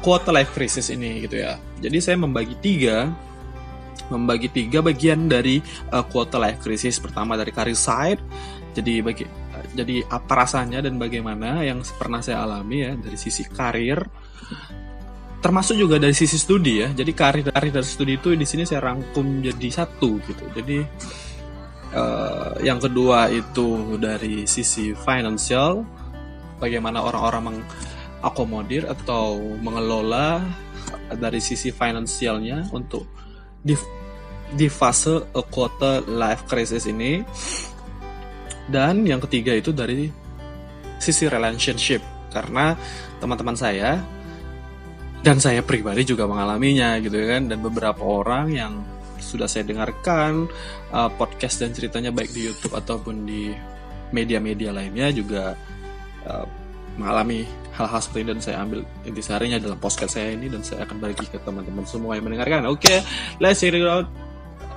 quarter life crisis ini gitu ya. Jadi saya membagi tiga membagi tiga bagian dari uh, quarter life crisis. Pertama dari career side, jadi bagi uh, jadi apa rasanya dan bagaimana yang pernah saya alami ya dari sisi karir, termasuk juga dari sisi studi ya. Jadi karir karir dari studi itu di sini saya rangkum jadi satu gitu. Jadi uh, yang kedua itu dari sisi financial, bagaimana orang-orang mengakomodir atau mengelola dari sisi finansialnya untuk di fase a quarter life crisis ini dan yang ketiga itu dari sisi relationship karena teman-teman saya dan saya pribadi juga mengalaminya gitu kan dan beberapa orang yang sudah saya dengarkan uh, podcast dan ceritanya baik di YouTube ataupun di media-media lainnya juga uh, mengalami hal-hal seperti ini dan saya ambil intisarinya dalam podcast saya ini dan saya akan bagi ke teman-teman semua yang mendengarkan. Oke, okay, let's hear it out.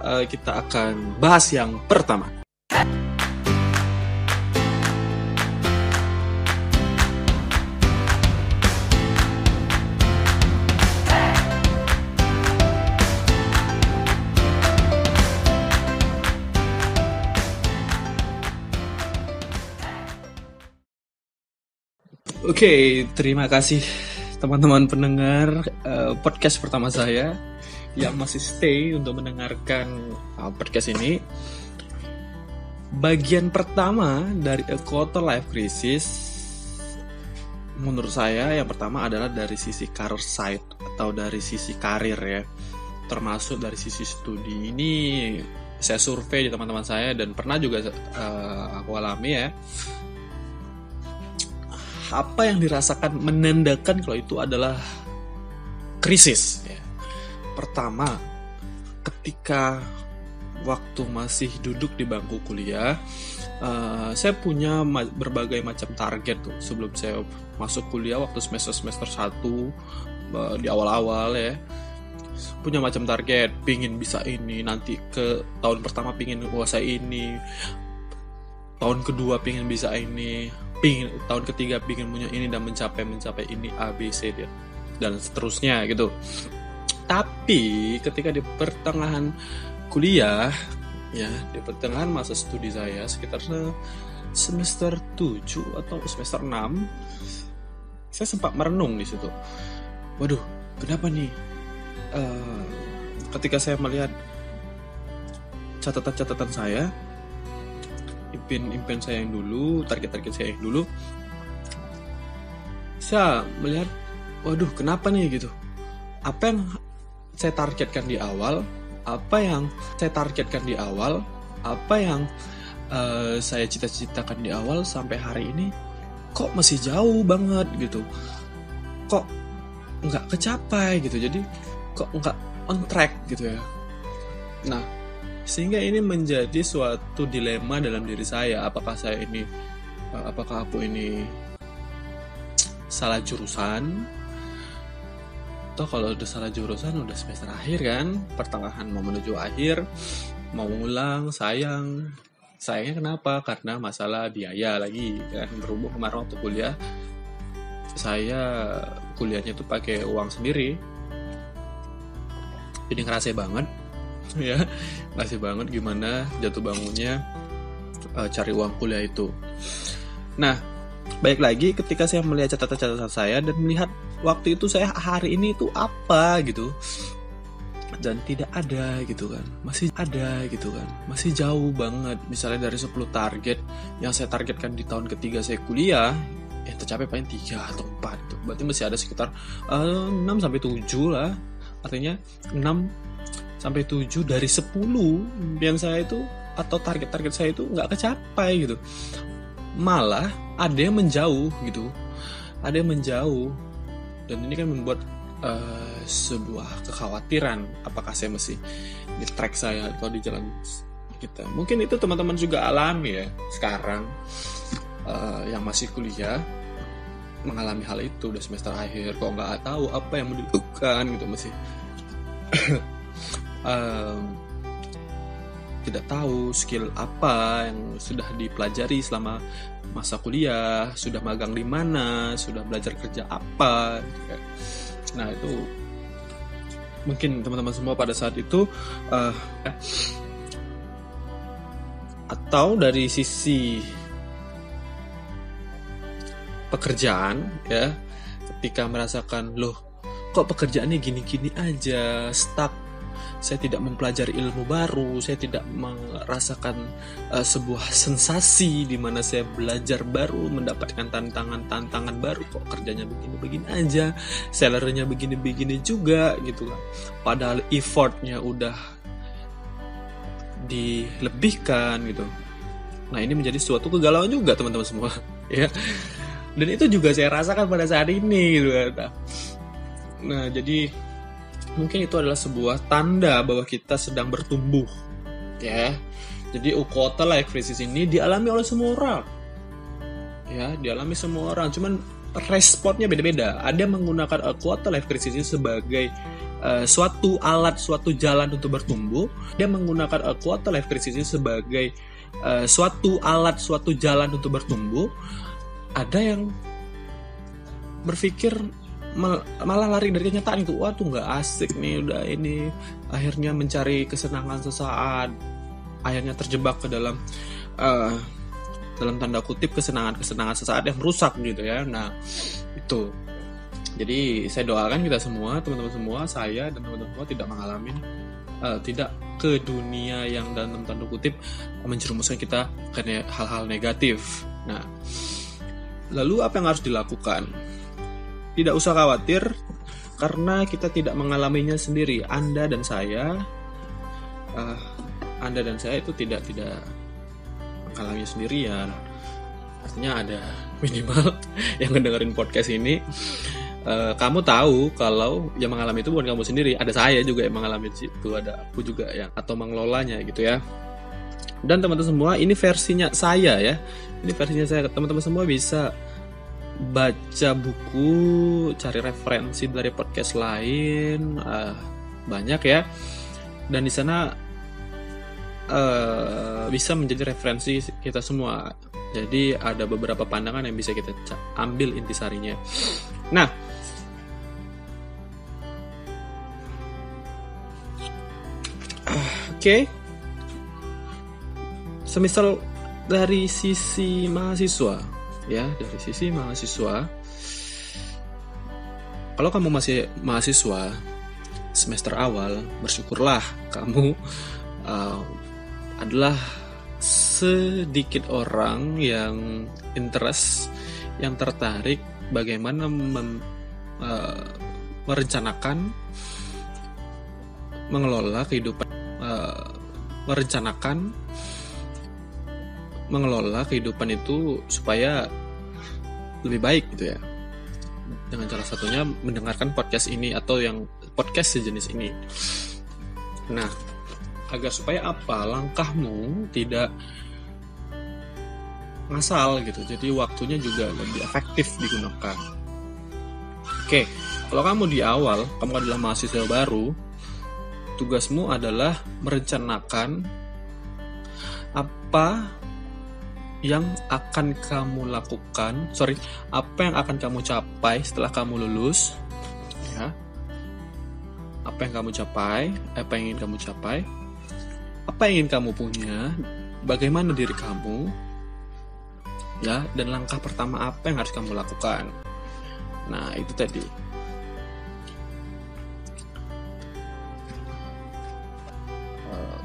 Uh, kita akan bahas yang pertama. Oke, okay, terima kasih teman-teman pendengar uh, podcast pertama saya yang masih stay untuk mendengarkan uh, podcast ini. Bagian pertama dari A Quarter Life Crisis menurut saya yang pertama adalah dari sisi career side atau dari sisi karir ya. Termasuk dari sisi studi. Ini saya survei di teman-teman saya dan pernah juga uh, aku alami ya apa yang dirasakan menandakan kalau itu adalah krisis. Pertama, ketika waktu masih duduk di bangku kuliah, uh, saya punya ma berbagai macam target tuh sebelum saya masuk kuliah waktu semester semester satu uh, di awal-awal ya. Punya macam target pingin bisa ini nanti ke tahun pertama pingin menguasai ini tahun kedua pingin bisa ini pingin tahun ketiga pingin punya ini dan mencapai mencapai ini A B C dan seterusnya gitu tapi ketika di pertengahan kuliah ya di pertengahan masa studi saya sekitar semester 7 atau semester 6 saya sempat merenung di situ. Waduh kenapa nih? Uh, ketika saya melihat catatan-catatan saya impian-impian saya yang dulu, target-target saya yang dulu, saya melihat, waduh, kenapa nih? gitu? Apa yang saya targetkan di awal, apa yang saya targetkan di awal, apa yang uh, saya cita-citakan di awal sampai hari ini, kok masih jauh banget gitu? Kok nggak kecapai gitu? Jadi kok nggak on track gitu ya? Nah, sehingga ini menjadi suatu dilema dalam diri saya apakah saya ini eh, apakah aku ini salah jurusan atau kalau udah salah jurusan udah semester akhir kan? Pertengahan mau menuju akhir mau ngulang sayang. Sayangnya kenapa? Karena masalah biaya lagi kan? Berhubung kemarin waktu kuliah saya kuliahnya tuh pakai uang sendiri. Jadi ngerasa banget ya. Masih banget gimana jatuh bangunnya uh, cari uang kuliah itu. Nah baik lagi ketika saya melihat catatan-catatan saya dan melihat waktu itu saya hari ini itu apa gitu. Dan tidak ada gitu kan. Masih ada gitu kan. Masih jauh banget. Misalnya dari 10 target yang saya targetkan di tahun ketiga saya kuliah yang tercapai paling 3 atau 4 gitu. berarti masih ada sekitar uh, eh, 6 sampai 7 lah. Artinya 6 sampai 7 dari 10 impian saya itu atau target-target saya itu nggak kecapai gitu malah ada yang menjauh gitu. Ada yang menjauh. Dan ini kan membuat uh, sebuah kekhawatiran. Apakah saya masih di track saya atau di jalan kita? Mungkin itu teman-teman juga alami ya sekarang uh, yang masih kuliah mengalami hal itu udah semester akhir. Kok nggak tahu apa yang mau dilakukan gitu masih. Um, tidak tahu skill apa yang sudah dipelajari selama masa kuliah, sudah magang di mana, sudah belajar kerja apa, gitu kan. Nah itu mungkin teman-teman semua pada saat itu uh, atau dari sisi pekerjaan ya ketika merasakan loh kok pekerjaannya gini-gini aja stuck saya tidak mempelajari ilmu baru, saya tidak merasakan uh, sebuah sensasi di mana saya belajar baru, mendapatkan tantangan-tantangan baru kok kerjanya begini-begini aja, sellernya begini-begini juga gitu kan. Padahal effortnya udah dilebihkan gitu. Nah ini menjadi suatu kegalauan juga teman-teman semua ya. Dan itu juga saya rasakan pada saat ini gitu kan. Nah jadi mungkin itu adalah sebuah tanda bahwa kita sedang bertumbuh ya. Jadi ukota life crisis ini dialami oleh semua orang ya dialami semua orang. Cuman responnya beda-beda. Ada yang menggunakan kuota life crisis ini sebagai uh, suatu alat suatu jalan untuk bertumbuh. Dia menggunakan kuota life crisis ini sebagai uh, suatu alat suatu jalan untuk bertumbuh. Ada yang berpikir malah lari dari kenyataan itu. Wah tuh nggak asik nih udah ini. Akhirnya mencari kesenangan sesaat. Akhirnya terjebak ke dalam uh, dalam tanda kutip kesenangan kesenangan sesaat yang merusak gitu ya. Nah itu. Jadi saya doakan kita semua teman-teman semua saya dan teman-teman semua tidak mengalami uh, tidak ke dunia yang dalam tanda kutip menjerumuskan kita karena hal-hal negatif. Nah lalu apa yang harus dilakukan tidak usah khawatir karena kita tidak mengalaminya sendiri. Anda dan saya, uh, Anda dan saya itu tidak tidak mengalaminya sendirian. Artinya ada minimal yang mendengarin podcast ini. Uh, kamu tahu kalau yang mengalami itu bukan kamu sendiri, ada saya juga yang mengalami itu, ada aku juga yang atau mengelolanya gitu ya. Dan teman-teman semua, ini versinya saya ya. Ini versinya saya. Teman-teman semua bisa baca buku, cari referensi dari podcast lain, uh, banyak ya. Dan di sana uh, bisa menjadi referensi kita semua. Jadi ada beberapa pandangan yang bisa kita ambil intisarinya. Nah, oke. Okay. Semisal dari sisi mahasiswa, ya dari sisi mahasiswa. Kalau kamu masih mahasiswa semester awal bersyukurlah kamu uh, adalah sedikit orang yang interest yang tertarik bagaimana mem, uh, merencanakan mengelola kehidupan uh, merencanakan mengelola kehidupan itu supaya lebih baik gitu ya. Dengan salah satunya mendengarkan podcast ini atau yang podcast sejenis ini. Nah agar supaya apa? Langkahmu tidak ngasal gitu. Jadi waktunya juga lebih efektif digunakan. Oke kalau kamu di awal kamu adalah mahasiswa baru tugasmu adalah merencanakan apa yang akan kamu lakukan, sorry, apa yang akan kamu capai setelah kamu lulus, ya, apa yang kamu capai, apa yang ingin kamu capai, apa yang ingin kamu punya, bagaimana diri kamu, ya, dan langkah pertama apa yang harus kamu lakukan. Nah, itu tadi.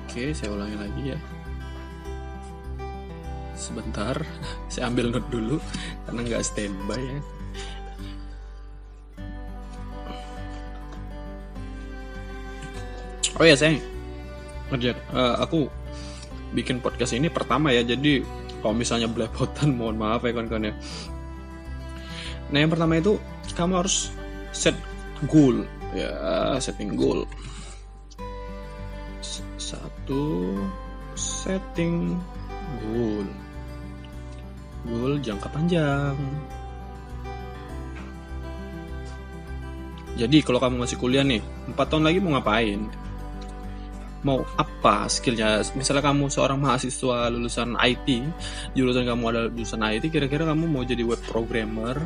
Oke, saya ulangi lagi ya sebentar saya ambil note dulu karena nggak standby ya. Oh ya sayang kerja uh, aku bikin podcast ini pertama ya jadi kalau misalnya belepotan mohon maaf ya kawan-kawan ya. Nah yang pertama itu kamu harus set goal ya setting goal. Satu setting goal goal jangka panjang. Jadi kalau kamu masih kuliah nih, 4 tahun lagi mau ngapain? Mau apa skillnya? Misalnya kamu seorang mahasiswa lulusan IT, jurusan kamu adalah lulusan IT, kira-kira kamu mau jadi web programmer,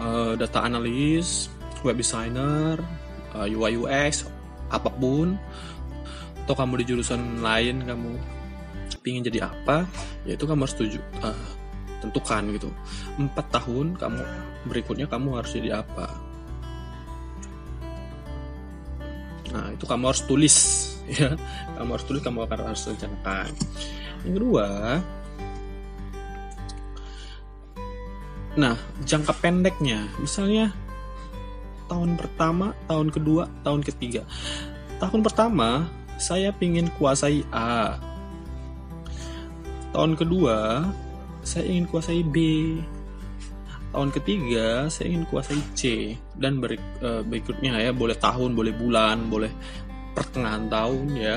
uh, data analis, web designer, uh, UI UX, apa pun atau kamu di jurusan lain kamu ingin jadi apa ya itu kamu harus tuju, uh, tentukan gitu. Empat tahun kamu berikutnya kamu harus jadi apa? Nah itu kamu harus tulis ya. Kamu harus tulis kamu akan harus rencanakan. Yang kedua nah jangka pendeknya. Misalnya tahun pertama tahun kedua tahun ketiga. Tahun pertama saya ingin kuasai A. Tahun kedua saya ingin kuasai B. Tahun ketiga saya ingin kuasai C. Dan berik, uh, berikutnya ya boleh tahun boleh bulan boleh pertengahan tahun ya.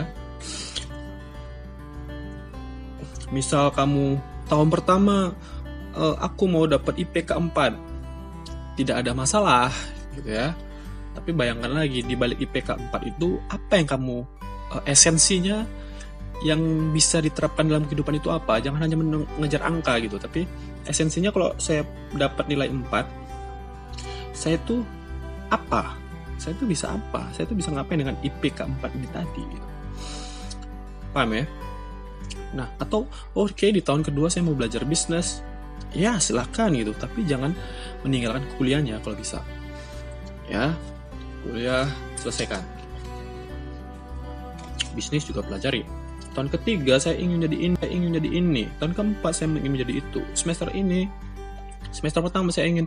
Misal kamu tahun pertama uh, aku mau dapat IPK 4 tidak ada masalah gitu ya. Tapi bayangkan lagi di balik IPK 4 itu apa yang kamu uh, esensinya yang bisa diterapkan dalam kehidupan itu apa? Jangan hanya mengejar angka gitu tapi esensinya kalau saya dapat nilai 4 saya tuh apa? Saya tuh bisa apa? Saya tuh bisa ngapain dengan IPK 4 ini tadi gitu? Paham ya? Nah atau oke okay, di tahun kedua saya mau belajar bisnis. Ya silahkan gitu tapi jangan meninggalkan kuliahnya kalau bisa. Ya kuliah selesaikan. Bisnis juga pelajari tahun ketiga saya ingin jadi ini saya ingin jadi ini. Tahun keempat saya ingin menjadi itu. Semester ini semester pertama saya ingin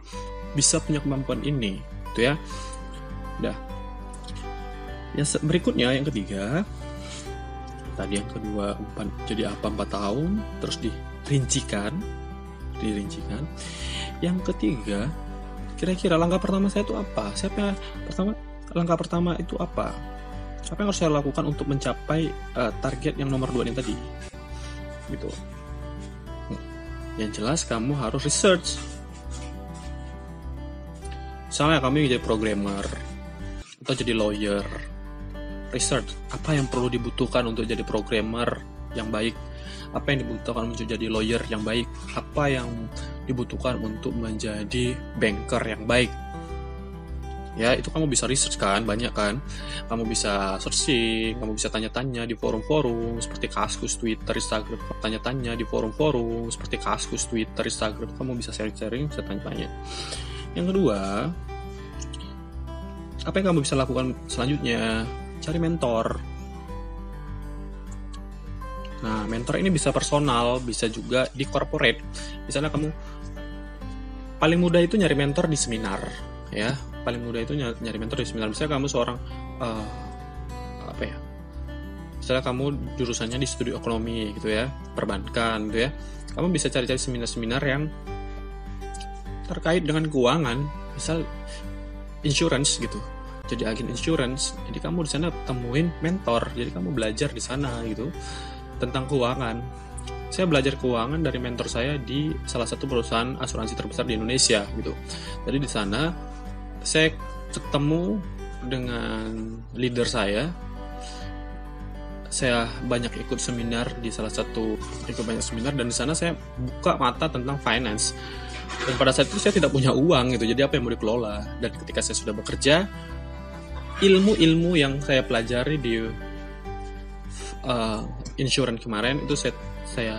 bisa punya kemampuan ini itu ya. Udah. Yang berikutnya yang ketiga. Tadi yang kedua empat jadi apa? Empat tahun terus dirincikan dirincikan. Yang ketiga kira-kira langkah pertama saya itu apa? Siapa pertama langkah pertama itu apa apa yang harus saya lakukan untuk mencapai uh, target yang nomor dua ini tadi? Gitu. Yang jelas kamu harus research. Misalnya kamu jadi programmer atau jadi lawyer research apa yang perlu dibutuhkan untuk jadi programmer yang baik. Apa yang dibutuhkan untuk jadi lawyer yang baik, apa yang dibutuhkan untuk menjadi banker yang baik. Ya, itu kamu bisa research kan, banyak kan. Kamu bisa searching, kamu bisa tanya-tanya di forum-forum seperti Kaskus, Twitter, Instagram, tanya-tanya di forum-forum seperti Kaskus, Twitter, Instagram, kamu bisa sharing-sharing, bisa tanya-tanya. Yang kedua, apa yang kamu bisa lakukan selanjutnya? Cari mentor, Nah, mentor ini bisa personal, bisa juga di corporate. Misalnya kamu paling mudah itu nyari mentor di seminar, ya. Paling mudah itu nyari mentor di seminar. Misalnya kamu seorang uh, apa ya? Misalnya kamu jurusannya di studi ekonomi gitu ya, perbankan gitu ya. Kamu bisa cari-cari seminar-seminar yang terkait dengan keuangan, misal insurance gitu jadi agen insurance jadi kamu di sana temuin mentor jadi kamu belajar di sana gitu tentang keuangan. Saya belajar keuangan dari mentor saya di salah satu perusahaan asuransi terbesar di Indonesia gitu. Jadi di sana saya ketemu dengan leader saya. Saya banyak ikut seminar di salah satu ikut banyak seminar dan di sana saya buka mata tentang finance. Dan pada saat itu saya tidak punya uang gitu, jadi apa yang mau dikelola? Dan ketika saya sudah bekerja, ilmu-ilmu yang saya pelajari di uh, insurance kemarin itu saya, saya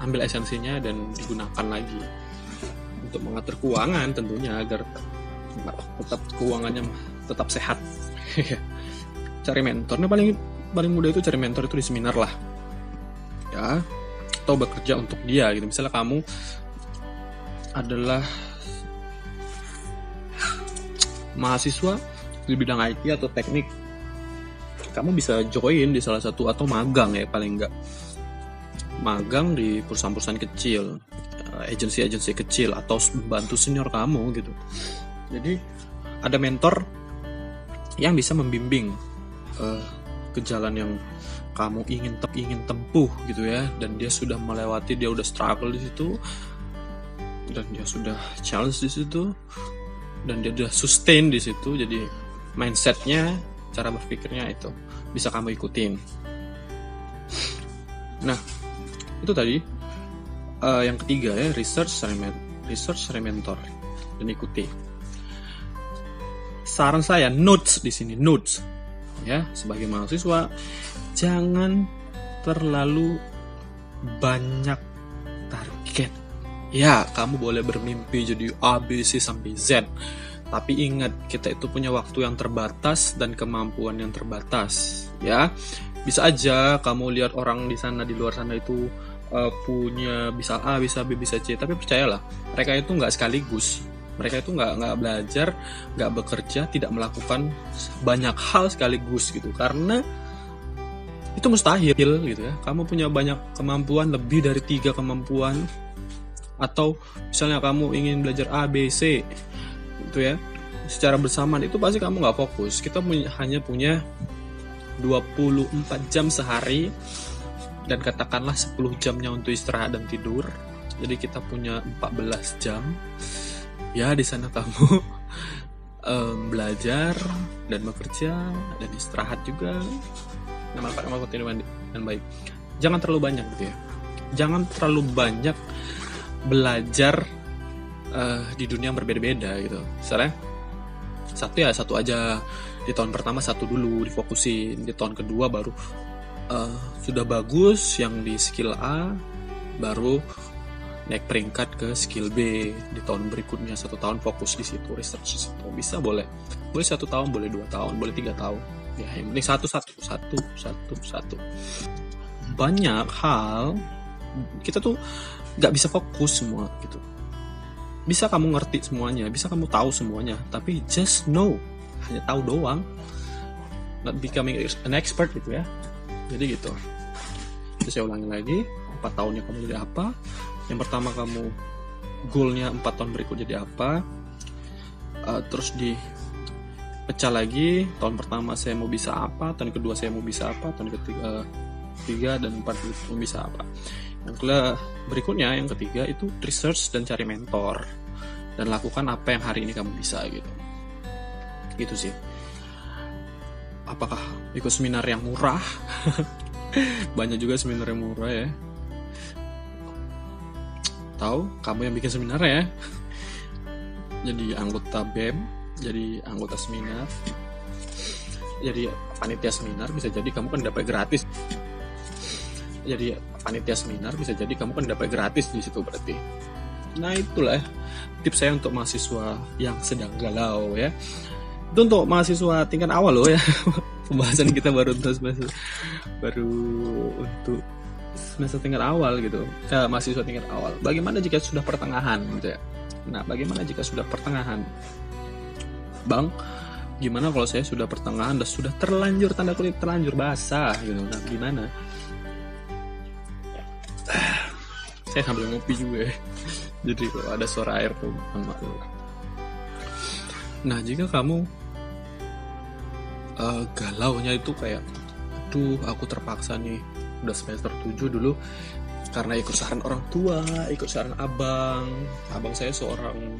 ambil esensinya dan digunakan lagi untuk mengatur keuangan tentunya agar tetap keuangannya tetap sehat. cari nah paling paling mudah itu cari mentor itu di seminar lah, ya atau bekerja untuk dia gitu. Misalnya kamu adalah mahasiswa di bidang IT atau teknik kamu bisa join di salah satu atau magang ya paling enggak magang di perusahaan-perusahaan kecil agensi-agensi kecil atau bantu senior kamu gitu. Jadi ada mentor yang bisa membimbing uh, ke jalan yang kamu ingin te ingin tempuh gitu ya. Dan dia sudah melewati dia udah struggle di situ. Dan dia sudah challenge di situ. Dan dia sudah sustain di situ. Jadi mindsetnya cara berpikirnya itu bisa kamu ikutin. Nah, itu tadi uh, yang ketiga ya research research mentor dan ikuti. saran saya notes di sini notes. Ya sebagai mahasiswa jangan terlalu banyak target. Ya kamu boleh bermimpi jadi A B C sampai Z. Tapi ingat kita itu punya waktu yang terbatas dan kemampuan yang terbatas. Ya bisa aja kamu lihat orang di sana di luar sana itu uh, punya bisa A bisa B bisa C. Tapi percayalah mereka itu nggak sekaligus. Mereka itu nggak nggak belajar nggak bekerja tidak melakukan banyak hal sekaligus gitu. Karena itu mustahil gitu ya. Kamu punya banyak kemampuan lebih dari tiga kemampuan. Atau misalnya kamu ingin belajar A B C gitu ya. Secara bersamaan itu pasti kamu nggak fokus. Kita punya, hanya punya 24 jam sehari dan katakanlah 10 jamnya untuk istirahat dan tidur. Jadi kita punya 14 jam. Ya di sana kamu um, belajar dan bekerja dan istirahat juga. Memanfaatkan waktu dengan, dengan baik. Jangan terlalu banyak gitu ya. Jangan terlalu banyak belajar uh, di dunia yang berbeda-beda gitu. Misalnya satu ya satu aja. Di tahun pertama satu dulu difokusin. Di tahun kedua baru uh, sudah bagus yang di skill A baru naik peringkat ke skill B. Di tahun berikutnya satu tahun fokus di situ research di situ. Bisa boleh. Boleh satu tahun boleh dua tahun boleh tiga tahun. Ya yang penting satu satu satu satu satu. Banyak hal kita tuh nggak bisa fokus semua gitu. Bisa kamu ngerti semuanya bisa kamu tahu semuanya tapi just know. Hanya tahu doang. Not becoming an expert gitu ya jadi gitu. Terus saya ulangi lagi empat tahunnya kamu jadi apa? Yang pertama kamu goalnya empat tahun berikut jadi apa? Uh, terus di pecah lagi tahun pertama saya mau bisa apa tahun kedua saya mau bisa apa tahun ketiga tiga dan empat mau bisa apa. Yang kedua berikutnya yang ketiga itu research dan cari mentor. Dan lakukan apa yang hari ini kamu bisa gitu. Gitu sih apakah ikut seminar yang murah? Banyak juga seminar yang murah ya. Tahu kamu yang bikin seminar ya? Jadi anggota BEM jadi anggota seminar. Jadi panitia seminar bisa jadi kamu kan dapat gratis. Jadi panitia seminar bisa jadi kamu kan dapat gratis di situ berarti. Nah itulah tips saya untuk mahasiswa yang sedang galau ya itu untuk mahasiswa tingkat awal loh ya. Pembahasan kita baru untuk semester baru untuk semester tingkat awal gitu. Ya, mahasiswa tingkat awal. Bagaimana jika sudah pertengahan gitu ya? Nah bagaimana jika sudah pertengahan? Bang gimana kalau saya sudah pertengahan dan sudah terlanjur tanda kutip terlanjur basah gitu? Nah gimana? Saya sambil ngopi juga ya. jadi kalau ada suara air tuh. Nah jika kamu uh, galaunya itu kayak aduh aku terpaksa nih udah semester 7 dulu karena ikut saran orang tua ikut saran abang. Abang saya seorang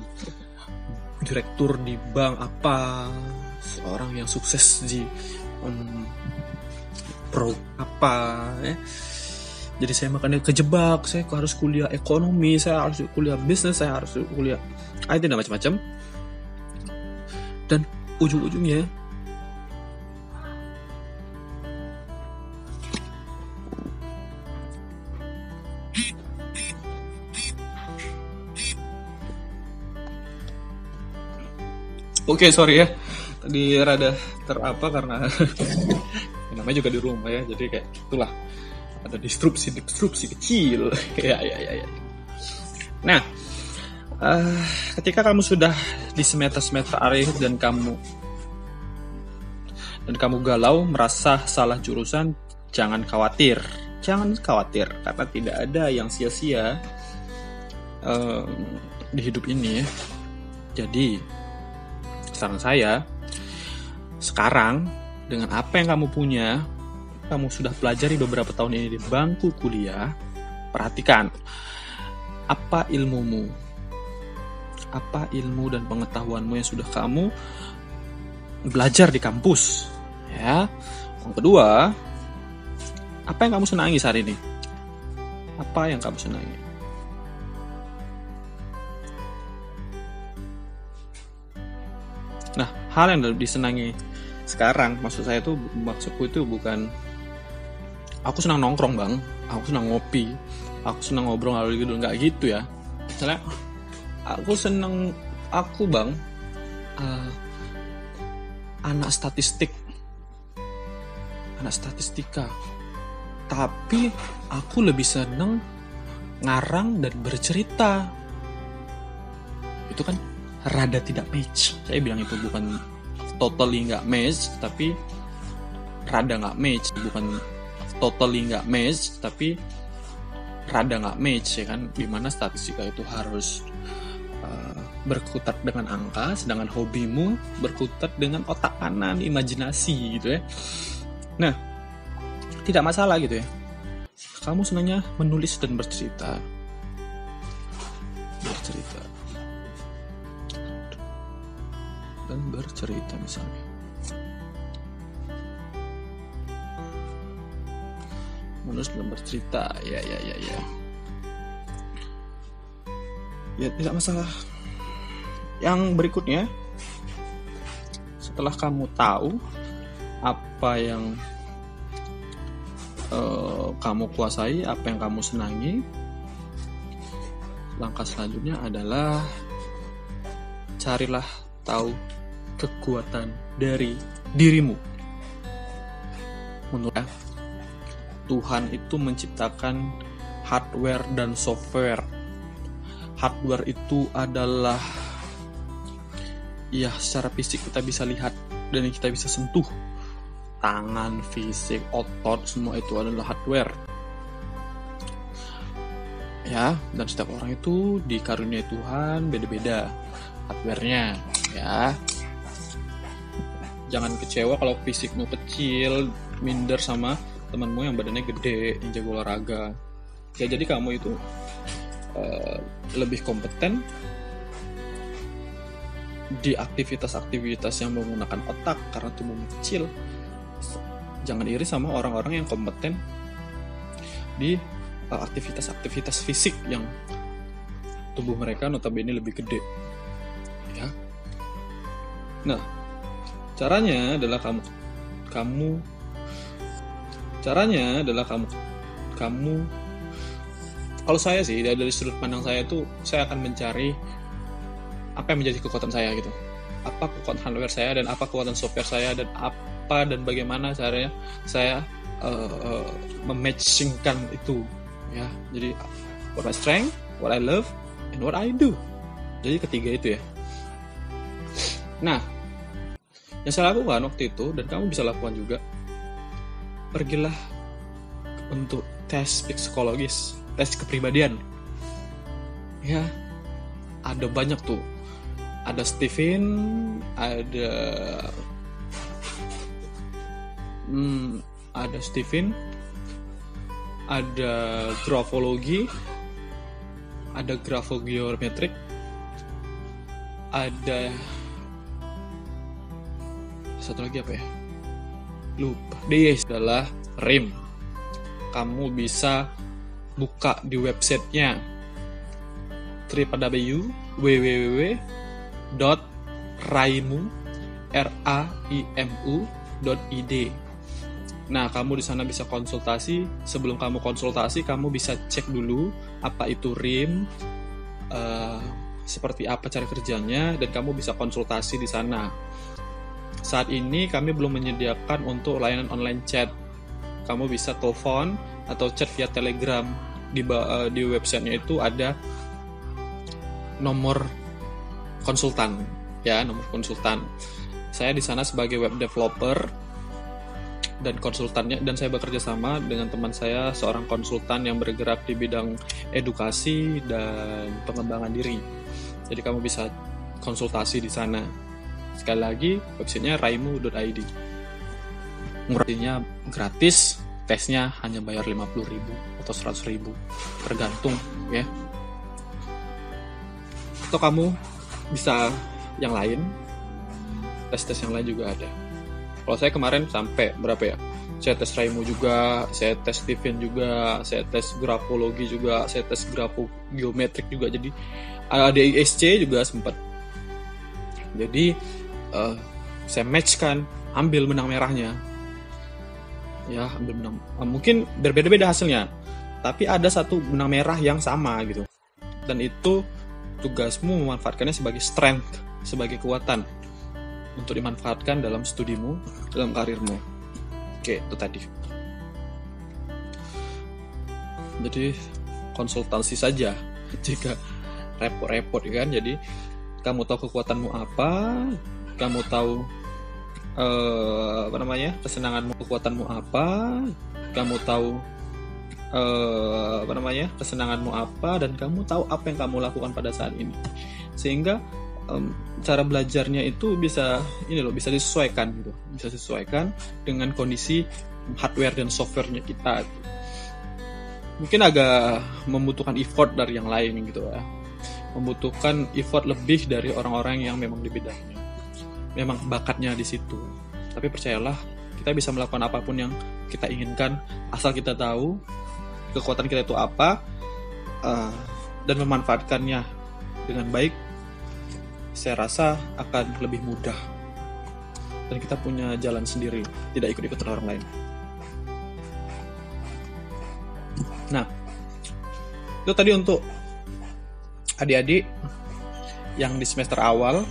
direktur di bank apa seorang yang sukses di um, pro apa ya. Jadi saya makanya kejebak saya harus kuliah ekonomi saya harus kuliah bisnis saya harus kuliah IT dan macam-macam. Dan ujung-ujungnya Oke, okay, sorry ya. Tadi rada terapa karena namanya juga di rumah ya. Jadi kayak itulah ada disrupsi disrupsi kecil ya ya ya ya nah uh, ketika kamu sudah di semester semester akhir dan kamu dan kamu galau merasa salah jurusan jangan khawatir jangan khawatir karena tidak ada yang sia-sia uh, di hidup ini jadi saran saya sekarang dengan apa yang kamu punya kamu sudah pelajari beberapa tahun ini di bangku kuliah, perhatikan apa ilmumu, apa ilmu dan pengetahuanmu yang sudah kamu belajar di kampus. Ya, yang kedua, apa yang kamu senangi saat ini? Apa yang kamu senangi? Nah, hal yang disenangi sekarang, maksud saya itu maksudku itu bukan aku senang nongkrong bang, aku senang ngopi, aku senang ngobrol lalu gitu nggak gitu ya. Misalnya aku senang aku bang uh, anak statistik, anak statistika, tapi aku lebih senang ngarang dan bercerita. Itu kan rada tidak match. Saya bilang itu bukan totally nggak match, tapi rada nggak match, bukan totally nggak match, tapi rada nggak match ya kan. Di mana statistika itu harus uh, berkutat dengan angka, sedangkan hobimu berkutat dengan otak kanan, imajinasi gitu ya. Nah, tidak masalah gitu ya. Kamu senangnya menulis dan bercerita. Bercerita. Dan bercerita misalnya. Menulis dan bercerita, ya ya ya ya. Ya tidak masalah. Yang berikutnya, setelah kamu tahu apa yang uh, kamu kuasai, apa yang kamu senangi, langkah selanjutnya adalah carilah tahu kekuatan dari dirimu. Menurut saya, Tuhan itu menciptakan hardware dan software. Hardware itu adalah ya secara fisik kita bisa lihat dan kita bisa sentuh. Tangan, fisik, otot, semua itu adalah hardware. Ya, dan setiap orang itu dikaruniai Tuhan beda-beda hardware-nya ya jangan kecewa kalau fisikmu kecil minder sama temanmu yang badannya gede yang jago olahraga. Ya jadi kamu itu uh, lebih kompeten di aktivitas-aktivitas yang menggunakan otak karena tubuhmu kecil. Jangan iri sama orang-orang yang kompeten di aktivitas aktivitas-aktivitas fisik yang tubuh mereka notabene lebih gede. Ya. Nah Caranya adalah kamu kamu caranya adalah kamu kamu. Kalau saya sih dari, sudut pandang saya itu saya akan mencari apa yang menjadi kekuatan saya gitu. Apa kekuatan hardware saya dan apa kekuatan software saya dan apa dan bagaimana caranya saya uh, uh, mematchingkan itu ya. Jadi what my strength what I love and what I do. Jadi ketiga itu ya. Nah yang saya lakukan waktu itu, dan kamu bisa lakukan juga, pergilah untuk tes psikologis, tes kepribadian. Ya, ada banyak tuh. Ada Steven, ada hmm, ada Steven, ada grafologi, ada grafogeometrik, ada satu lagi apa ya lupa dia adalah RIM kamu bisa buka di websitenya www www.raimu r a i m u id Nah, kamu di sana bisa konsultasi. Sebelum kamu konsultasi, kamu bisa cek dulu apa itu RIM, uh, seperti apa cara kerjanya, dan kamu bisa konsultasi di sana. Saat ini kami belum menyediakan untuk layanan online chat. Kamu bisa telepon atau chat via Telegram. Di uh, di websitenya itu ada nomor konsultan, ya nomor konsultan. Saya di sana sebagai web developer dan konsultannya dan saya bekerja sama dengan teman saya seorang konsultan yang bergerak di bidang edukasi dan pengembangan diri. Jadi kamu bisa konsultasi di sana. Sekali lagi, websitenya raimu.id. Murahnya gratis, tesnya hanya bayar 50.000 atau 100.000, tergantung ya. Atau kamu bisa yang lain, tes-tes yang lain juga ada. Kalau saya kemarin sampai berapa ya? Saya tes Raimu juga, saya tes Steven juga, saya tes grafologi juga, saya tes grafo geometrik juga. Jadi ada ISC juga sempat. Jadi uh, saya matchkan ambil benang merahnya. Ya ambil benang. Uh, mungkin berbeda-beda hasilnya. Tapi ada satu benang merah yang sama gitu. Dan itu tugasmu memanfaatkannya sebagai strength sebagai kekuatan untuk dimanfaatkan dalam studimu dalam karirmu. Oke itu tadi. Jadi konsultasi saja. Jika repot-repot kan jadi kamu tahu kekuatanmu apa kamu tahu uh, apa namanya kesenanganmu kekuatanmu apa? Kamu tahu uh, apa namanya kesenanganmu apa? Dan kamu tahu apa yang kamu lakukan pada saat ini. Sehingga um, cara belajarnya itu bisa ini loh bisa disesuaikan gitu. Bisa disesuaikan dengan kondisi hardware dan softwarenya kita. Mungkin agak membutuhkan effort dari yang lain gitu ya. Membutuhkan effort lebih dari orang-orang yang memang di bidangnya memang bakatnya di situ. Tapi percayalah kita bisa melakukan apa pun yang kita inginkan asal kita tahu kekuatan kita itu apa uh, dan memanfaatkannya dengan baik saya rasa akan lebih mudah. Dan kita punya jalan sendiri tidak ikut-ikut orang lain. Nah itu tadi untuk adik-adik yang di semester awal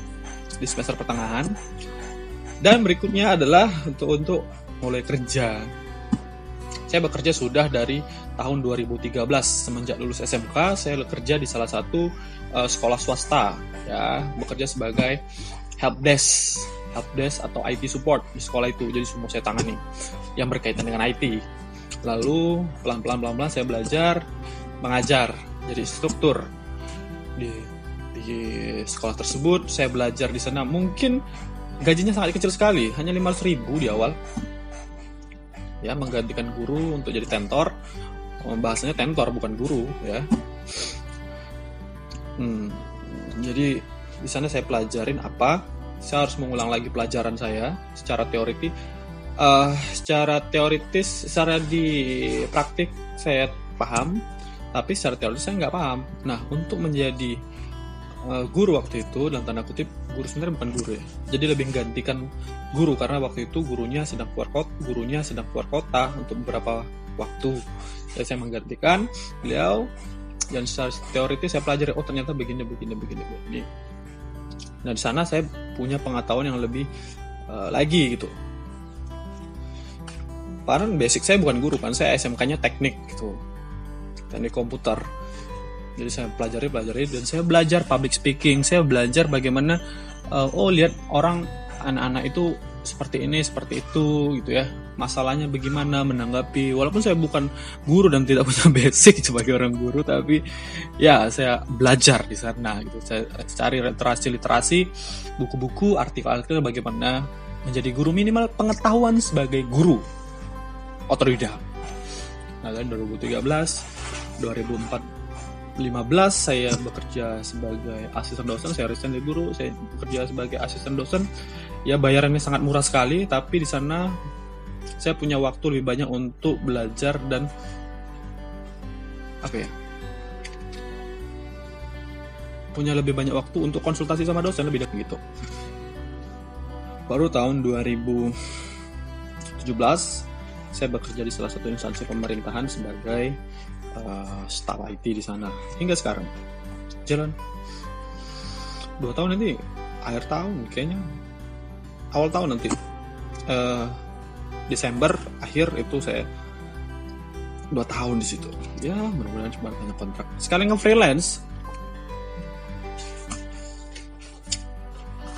di semester pertengahan. Dan berikutnya adalah untuk untuk mulai kerja. Saya bekerja sudah dari tahun 2013 semenjak lulus SMK saya bekerja di salah satu uh, sekolah swasta ya. Bekerja sebagai help desk help desk atau IT support di sekolah itu. Jadi semua saya tangani yang berkaitan dengan IT lalu pelan-pelan pelan-pelan saya belajar mengajar. Jadi struktur di di sekolah tersebut saya belajar di sana. Mungkin gajinya sangat kecil sekali hanya 500 ribu di awal. Ya menggantikan guru untuk jadi tentor. Oh, bahasanya tentor bukan guru ya. Hmm, jadi di sana saya pelajarin apa? Saya harus mengulang lagi pelajaran saya secara teoritis uh, secara teoritis secara di praktik saya paham tapi secara teoritis saya nggak paham. Nah untuk menjadi uh, guru waktu itu dalam tanda kutip guru sebenarnya bukan guru ya. Jadi lebih menggantikan guru karena waktu itu gurunya sedang keluar kota gurunya sedang keluar kota untuk beberapa waktu. Jadi saya menggantikan beliau dan secara teoritis saya pelajari oh ternyata begini begini begini begini. Nah di sana saya punya pengetahuan yang lebih uh, lagi gitu. Karena basic saya bukan guru kan saya SMK-nya teknik gitu. Teknik komputer jadi saya pelajari pelajari dan saya belajar public speaking. Saya belajar bagaimana uh, oh lihat orang anak-anak itu seperti ini seperti itu gitu ya. Masalahnya bagaimana menanggapi. Walaupun saya bukan guru dan tidak punya basic sebagai orang guru tapi ya saya belajar di sana gitu. Saya cari literasi literasi buku-buku artikel-artikel bagaimana menjadi guru. Minimal pengetahuan sebagai guru. Otorida nah 2013 2004 15 saya bekerja sebagai asisten dosen, saya resign dari guru, saya bekerja sebagai asisten dosen. Ya bayarannya sangat murah sekali, tapi di sana saya punya waktu lebih banyak untuk belajar dan apa ya? Punya lebih banyak waktu untuk konsultasi sama dosen lebih dari gitu. Baru tahun 2017 saya bekerja di salah satu instansi pemerintahan sebagai uh, staff IT di sana. Hingga sekarang. Jalan. Dua tahun nanti. Akhir tahun kayaknya. Awal tahun nanti. Uh, Desember akhir itu saya dua tahun di situ. Ya mudah-mudahan cuma banyak kontrak. Sekali nge freelance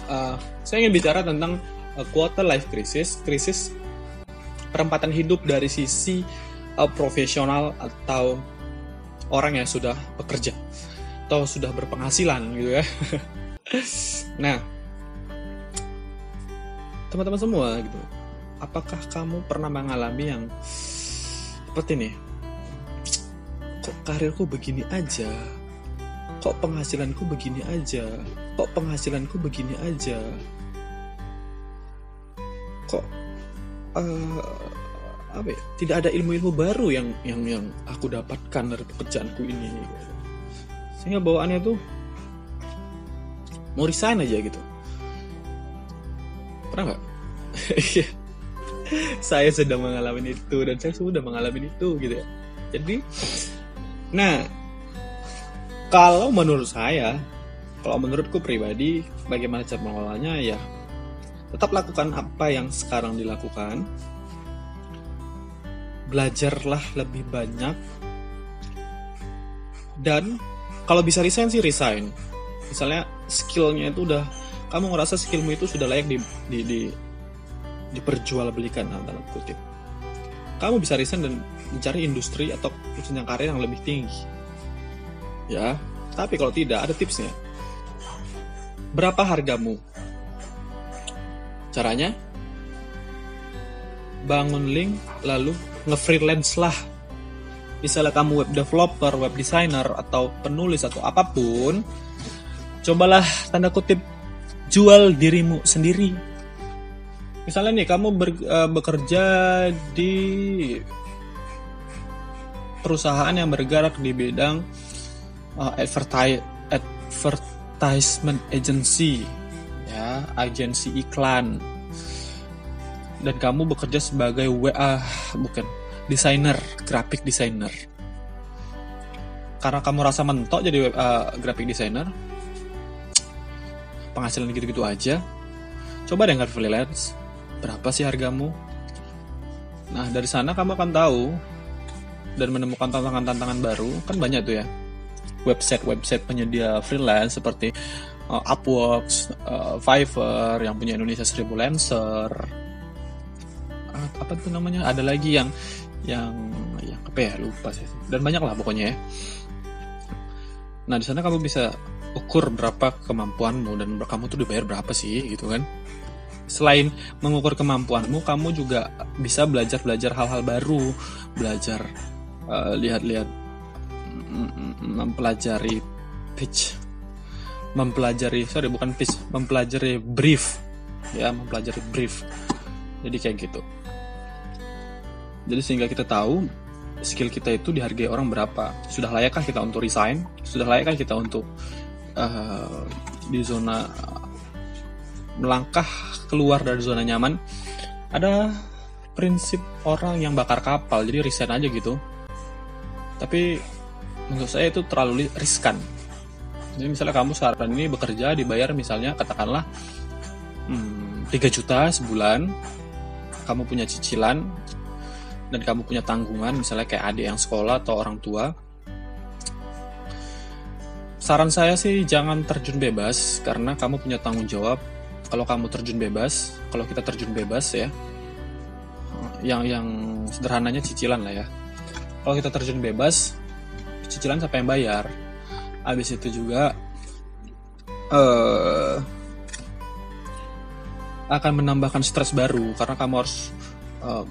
uh, saya ingin bicara tentang uh, quarter life crisis. Krisis perempatan hidup dari sisi uh, profesional atau orang yang sudah bekerja atau sudah berpenghasilan gitu ya. nah, teman-teman semua gitu, apakah kamu pernah mengalami yang seperti ini? Kok karirku begini aja? Kok penghasilanku begini aja? Kok penghasilanku begini aja? Kok uh, apa ya, tidak ada ilmu-ilmu baru yang yang yang aku dapatkan dari pekerjaanku ini. Sehingga bawaannya tuh mau resign aja gitu. Pernah nggak? Saya sedang mengalami itu dan saya sudah mengalami itu gitu ya. Jadi nah kalau menurut saya kalau menurutku pribadi bagaimana cara mengelolanya ya tetap lakukan apa yang sekarang dilakukan belajarlah lebih banyak. Dan kalau bisa resign sih resign. Misalnya skillnya itu udah kamu ngerasa skillmu itu sudah layak di, di, di diperjualbelikan dalam kutip. Kamu bisa resign dan mencari industri atau jenjang karir yang lebih tinggi. Ya tapi kalau tidak ada tipsnya. Berapa hargamu? Caranya bangun link lalu nge-freelance lah. Misalnya kamu web developer, web designer atau penulis atau apa pun cobalah tanda kutip jual dirimu sendiri. Misalnya nih kamu ber, uh, bekerja di perusahaan yang bergerak di bidang uh, advertise, advertisement agency ya agensi iklan dan kamu bekerja sebagai WA bukan desainer graphic designer. Karena kamu rasa mentok jadi uh, graphic designer penghasilan gitu-gitu aja coba deh nggak freelance berapa sih hargamu? Nah dari sana kamu akan tahu dan menemukan tantangan-tantangan baru. Kan banyak tuh ya website-website penyedia freelance seperti uh, Upwork, uh, Fiverr yang punya Indonesia 1000 Lancer apa tuh namanya? Ada lagi yang yang yang apa ya? Lupa sih. Dan banyak lah pokoknya ya. Nah di sana kamu bisa ukur berapa kemampuanmu dan kamu tuh dibayar berapa sih gitu kan? Selain mengukur kemampuanmu kamu juga bisa belajar belajar hal-hal baru. Belajar uh, lihat-lihat mempelajari pitch. Mempelajari sorry bukan pitch. Mempelajari brief. Ya mempelajari brief. Jadi kayak gitu jadi sehingga kita tahu skill kita itu dihargai orang berapa. Sudah layakkah kita untuk resign? Sudah layakkah kita untuk uh, di zona melangkah keluar dari zona nyaman? Ada prinsip orang yang bakar kapal jadi resign aja gitu. Tapi menurut saya itu terlalu riskan. Jadi misalnya kamu saat ini bekerja dibayar misalnya katakanlah hmm, 3 juta sebulan kamu punya cicilan dan kamu punya tanggungan misalnya kayak adik yang sekolah atau orang tua saran saya sih jangan terjun bebas karena kamu punya tanggung jawab kalau kamu terjun bebas, kalau kita terjun bebas ya, yang yang sederhananya cicilan lah ya. Kalau kita terjun bebas, cicilan siapa yang bayar? Habis itu juga uh, akan menambahkan stres baru karena kamu harus uh,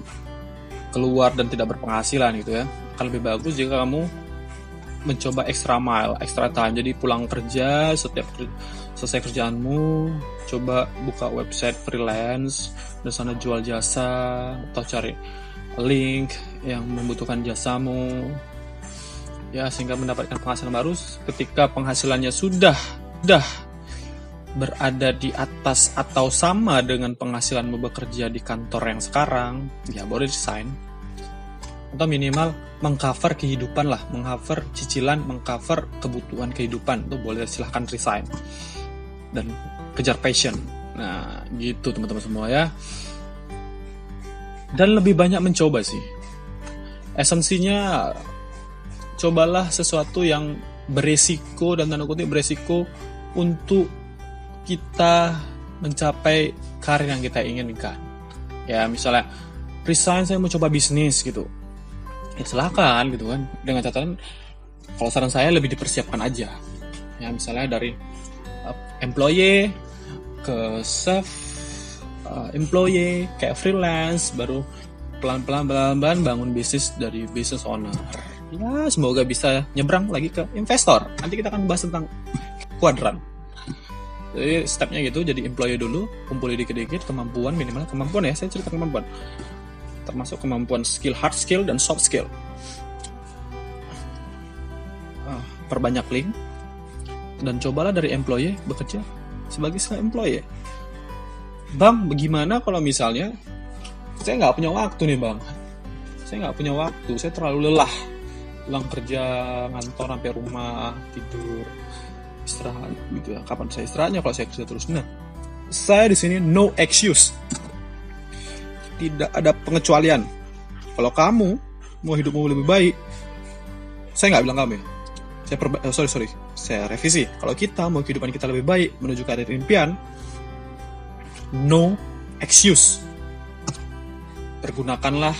keluar dan tidak berpenghasilan gitu ya. Akan lebih bagus jika kamu mencoba extra mile, extra time. Jadi pulang kerja setiap selesai kerjaanmu, coba buka website freelance, dan sana jual jasa atau cari link yang membutuhkan jasamu. Ya, sehingga mendapatkan penghasilan baru ketika penghasilannya sudah dah berada di atas atau sama dengan penghasilanmu bekerja di kantor yang sekarang, ya boleh desain atau minimal mengcover kehidupan lah, mengcover cicilan, mengcover kebutuhan kehidupan itu boleh silahkan resign dan kejar passion. Nah, gitu teman-teman semua ya. Dan lebih banyak mencoba sih. Esensinya cobalah sesuatu yang beresiko dan tanda kutip beresiko untuk kita mencapai karir yang kita inginkan. Ya, misalnya resign saya mau coba bisnis gitu. Ya silahkan gitu kan. Dengan catatan kalau saran saya lebih dipersiapkan aja. Ya misalnya dari uh, employee ke self uh, employee kayak freelance baru pelan-pelan pelan-pelan bangun bisnis dari business owner. Ya semoga bisa nyebrang lagi ke investor. Nanti kita akan bahas tentang kuadran jadi stepnya gitu jadi employee dulu kumpulin dikit-dikit kemampuan minimal kemampuan ya saya cerita kemampuan. Termasuk kemampuan skill hard skill dan soft skill. Uh, perbanyak link. Dan cobalah dari employee bekerja sebagai seorang employee. bang bagaimana kalau misalnya saya nggak punya waktu nih bang. Saya nggak punya waktu saya terlalu lelah. Pulang kerja ngantor sampai rumah tidur istirahat gitu ya. Kapan saya istirahatnya? Kalau saya kerja terus. Nah saya di sini no excuse. Tidak ada pengecualian. Kalau kamu mau hidupmu lebih baik saya nggak bilang kamu ya. Saya perba- eh, sorry sorry. Saya revisi. Kalau kita mau kehidupan kita lebih baik menuju karir impian no excuse. Pergunakanlah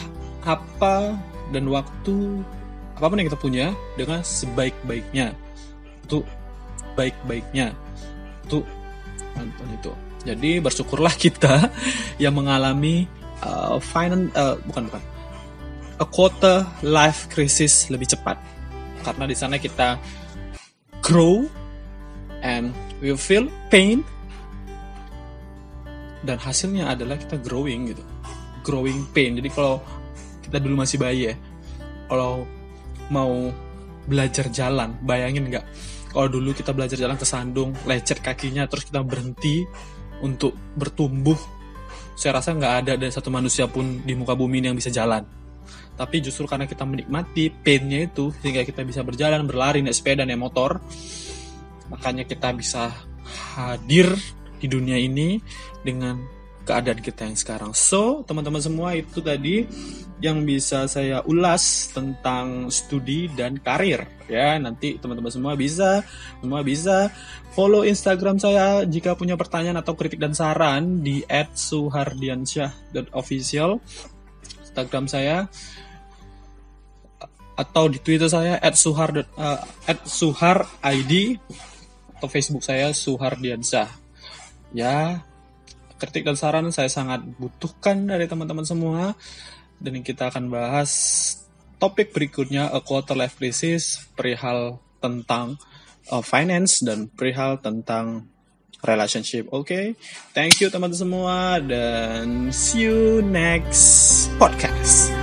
apa dan waktu apa pun yang kita punya dengan sebaik-baiknya. Itu baik-baiknya itu nonton itu. Jadi bersyukurlah kita yang mengalami uh, finance uh, bukan bukan. A quarter life crisis lebih cepat. Karena di sana kita grow and we feel pain. Dan hasilnya adalah kita growing gitu. Growing pain. Jadi kalau kita dulu masih bayi ya kalau mau belajar jalan bayangin nggak kalau dulu kita belajar jalan ke sandung lecet kakinya terus kita berhenti untuk bertumbuh saya rasa nggak ada ada satu manusia pun di muka bumi ini yang bisa jalan. Tapi justru karena kita menikmati painnya itu sehingga kita bisa berjalan berlari naik sepeda naik motor makanya kita bisa hadir di dunia ini dengan keadaan kita yang sekarang. So, teman-teman semua itu tadi yang bisa saya ulas tentang studi dan karir ya. Nanti teman-teman semua bisa semua bisa follow Instagram saya jika punya pertanyaan atau kritik dan saran di @suhardiansyah.official Instagram saya atau di Twitter saya @suhar uh, @suharid atau Facebook saya Suhardiansyah. Ya, kritik dan saran saya sangat butuhkan dari teman-teman semua dan kita akan bahas topik berikutnya a quarter life crisis perihal tentang uh, finance dan perihal tentang relationship. Oke, okay? thank you teman-teman semua dan see you next podcast.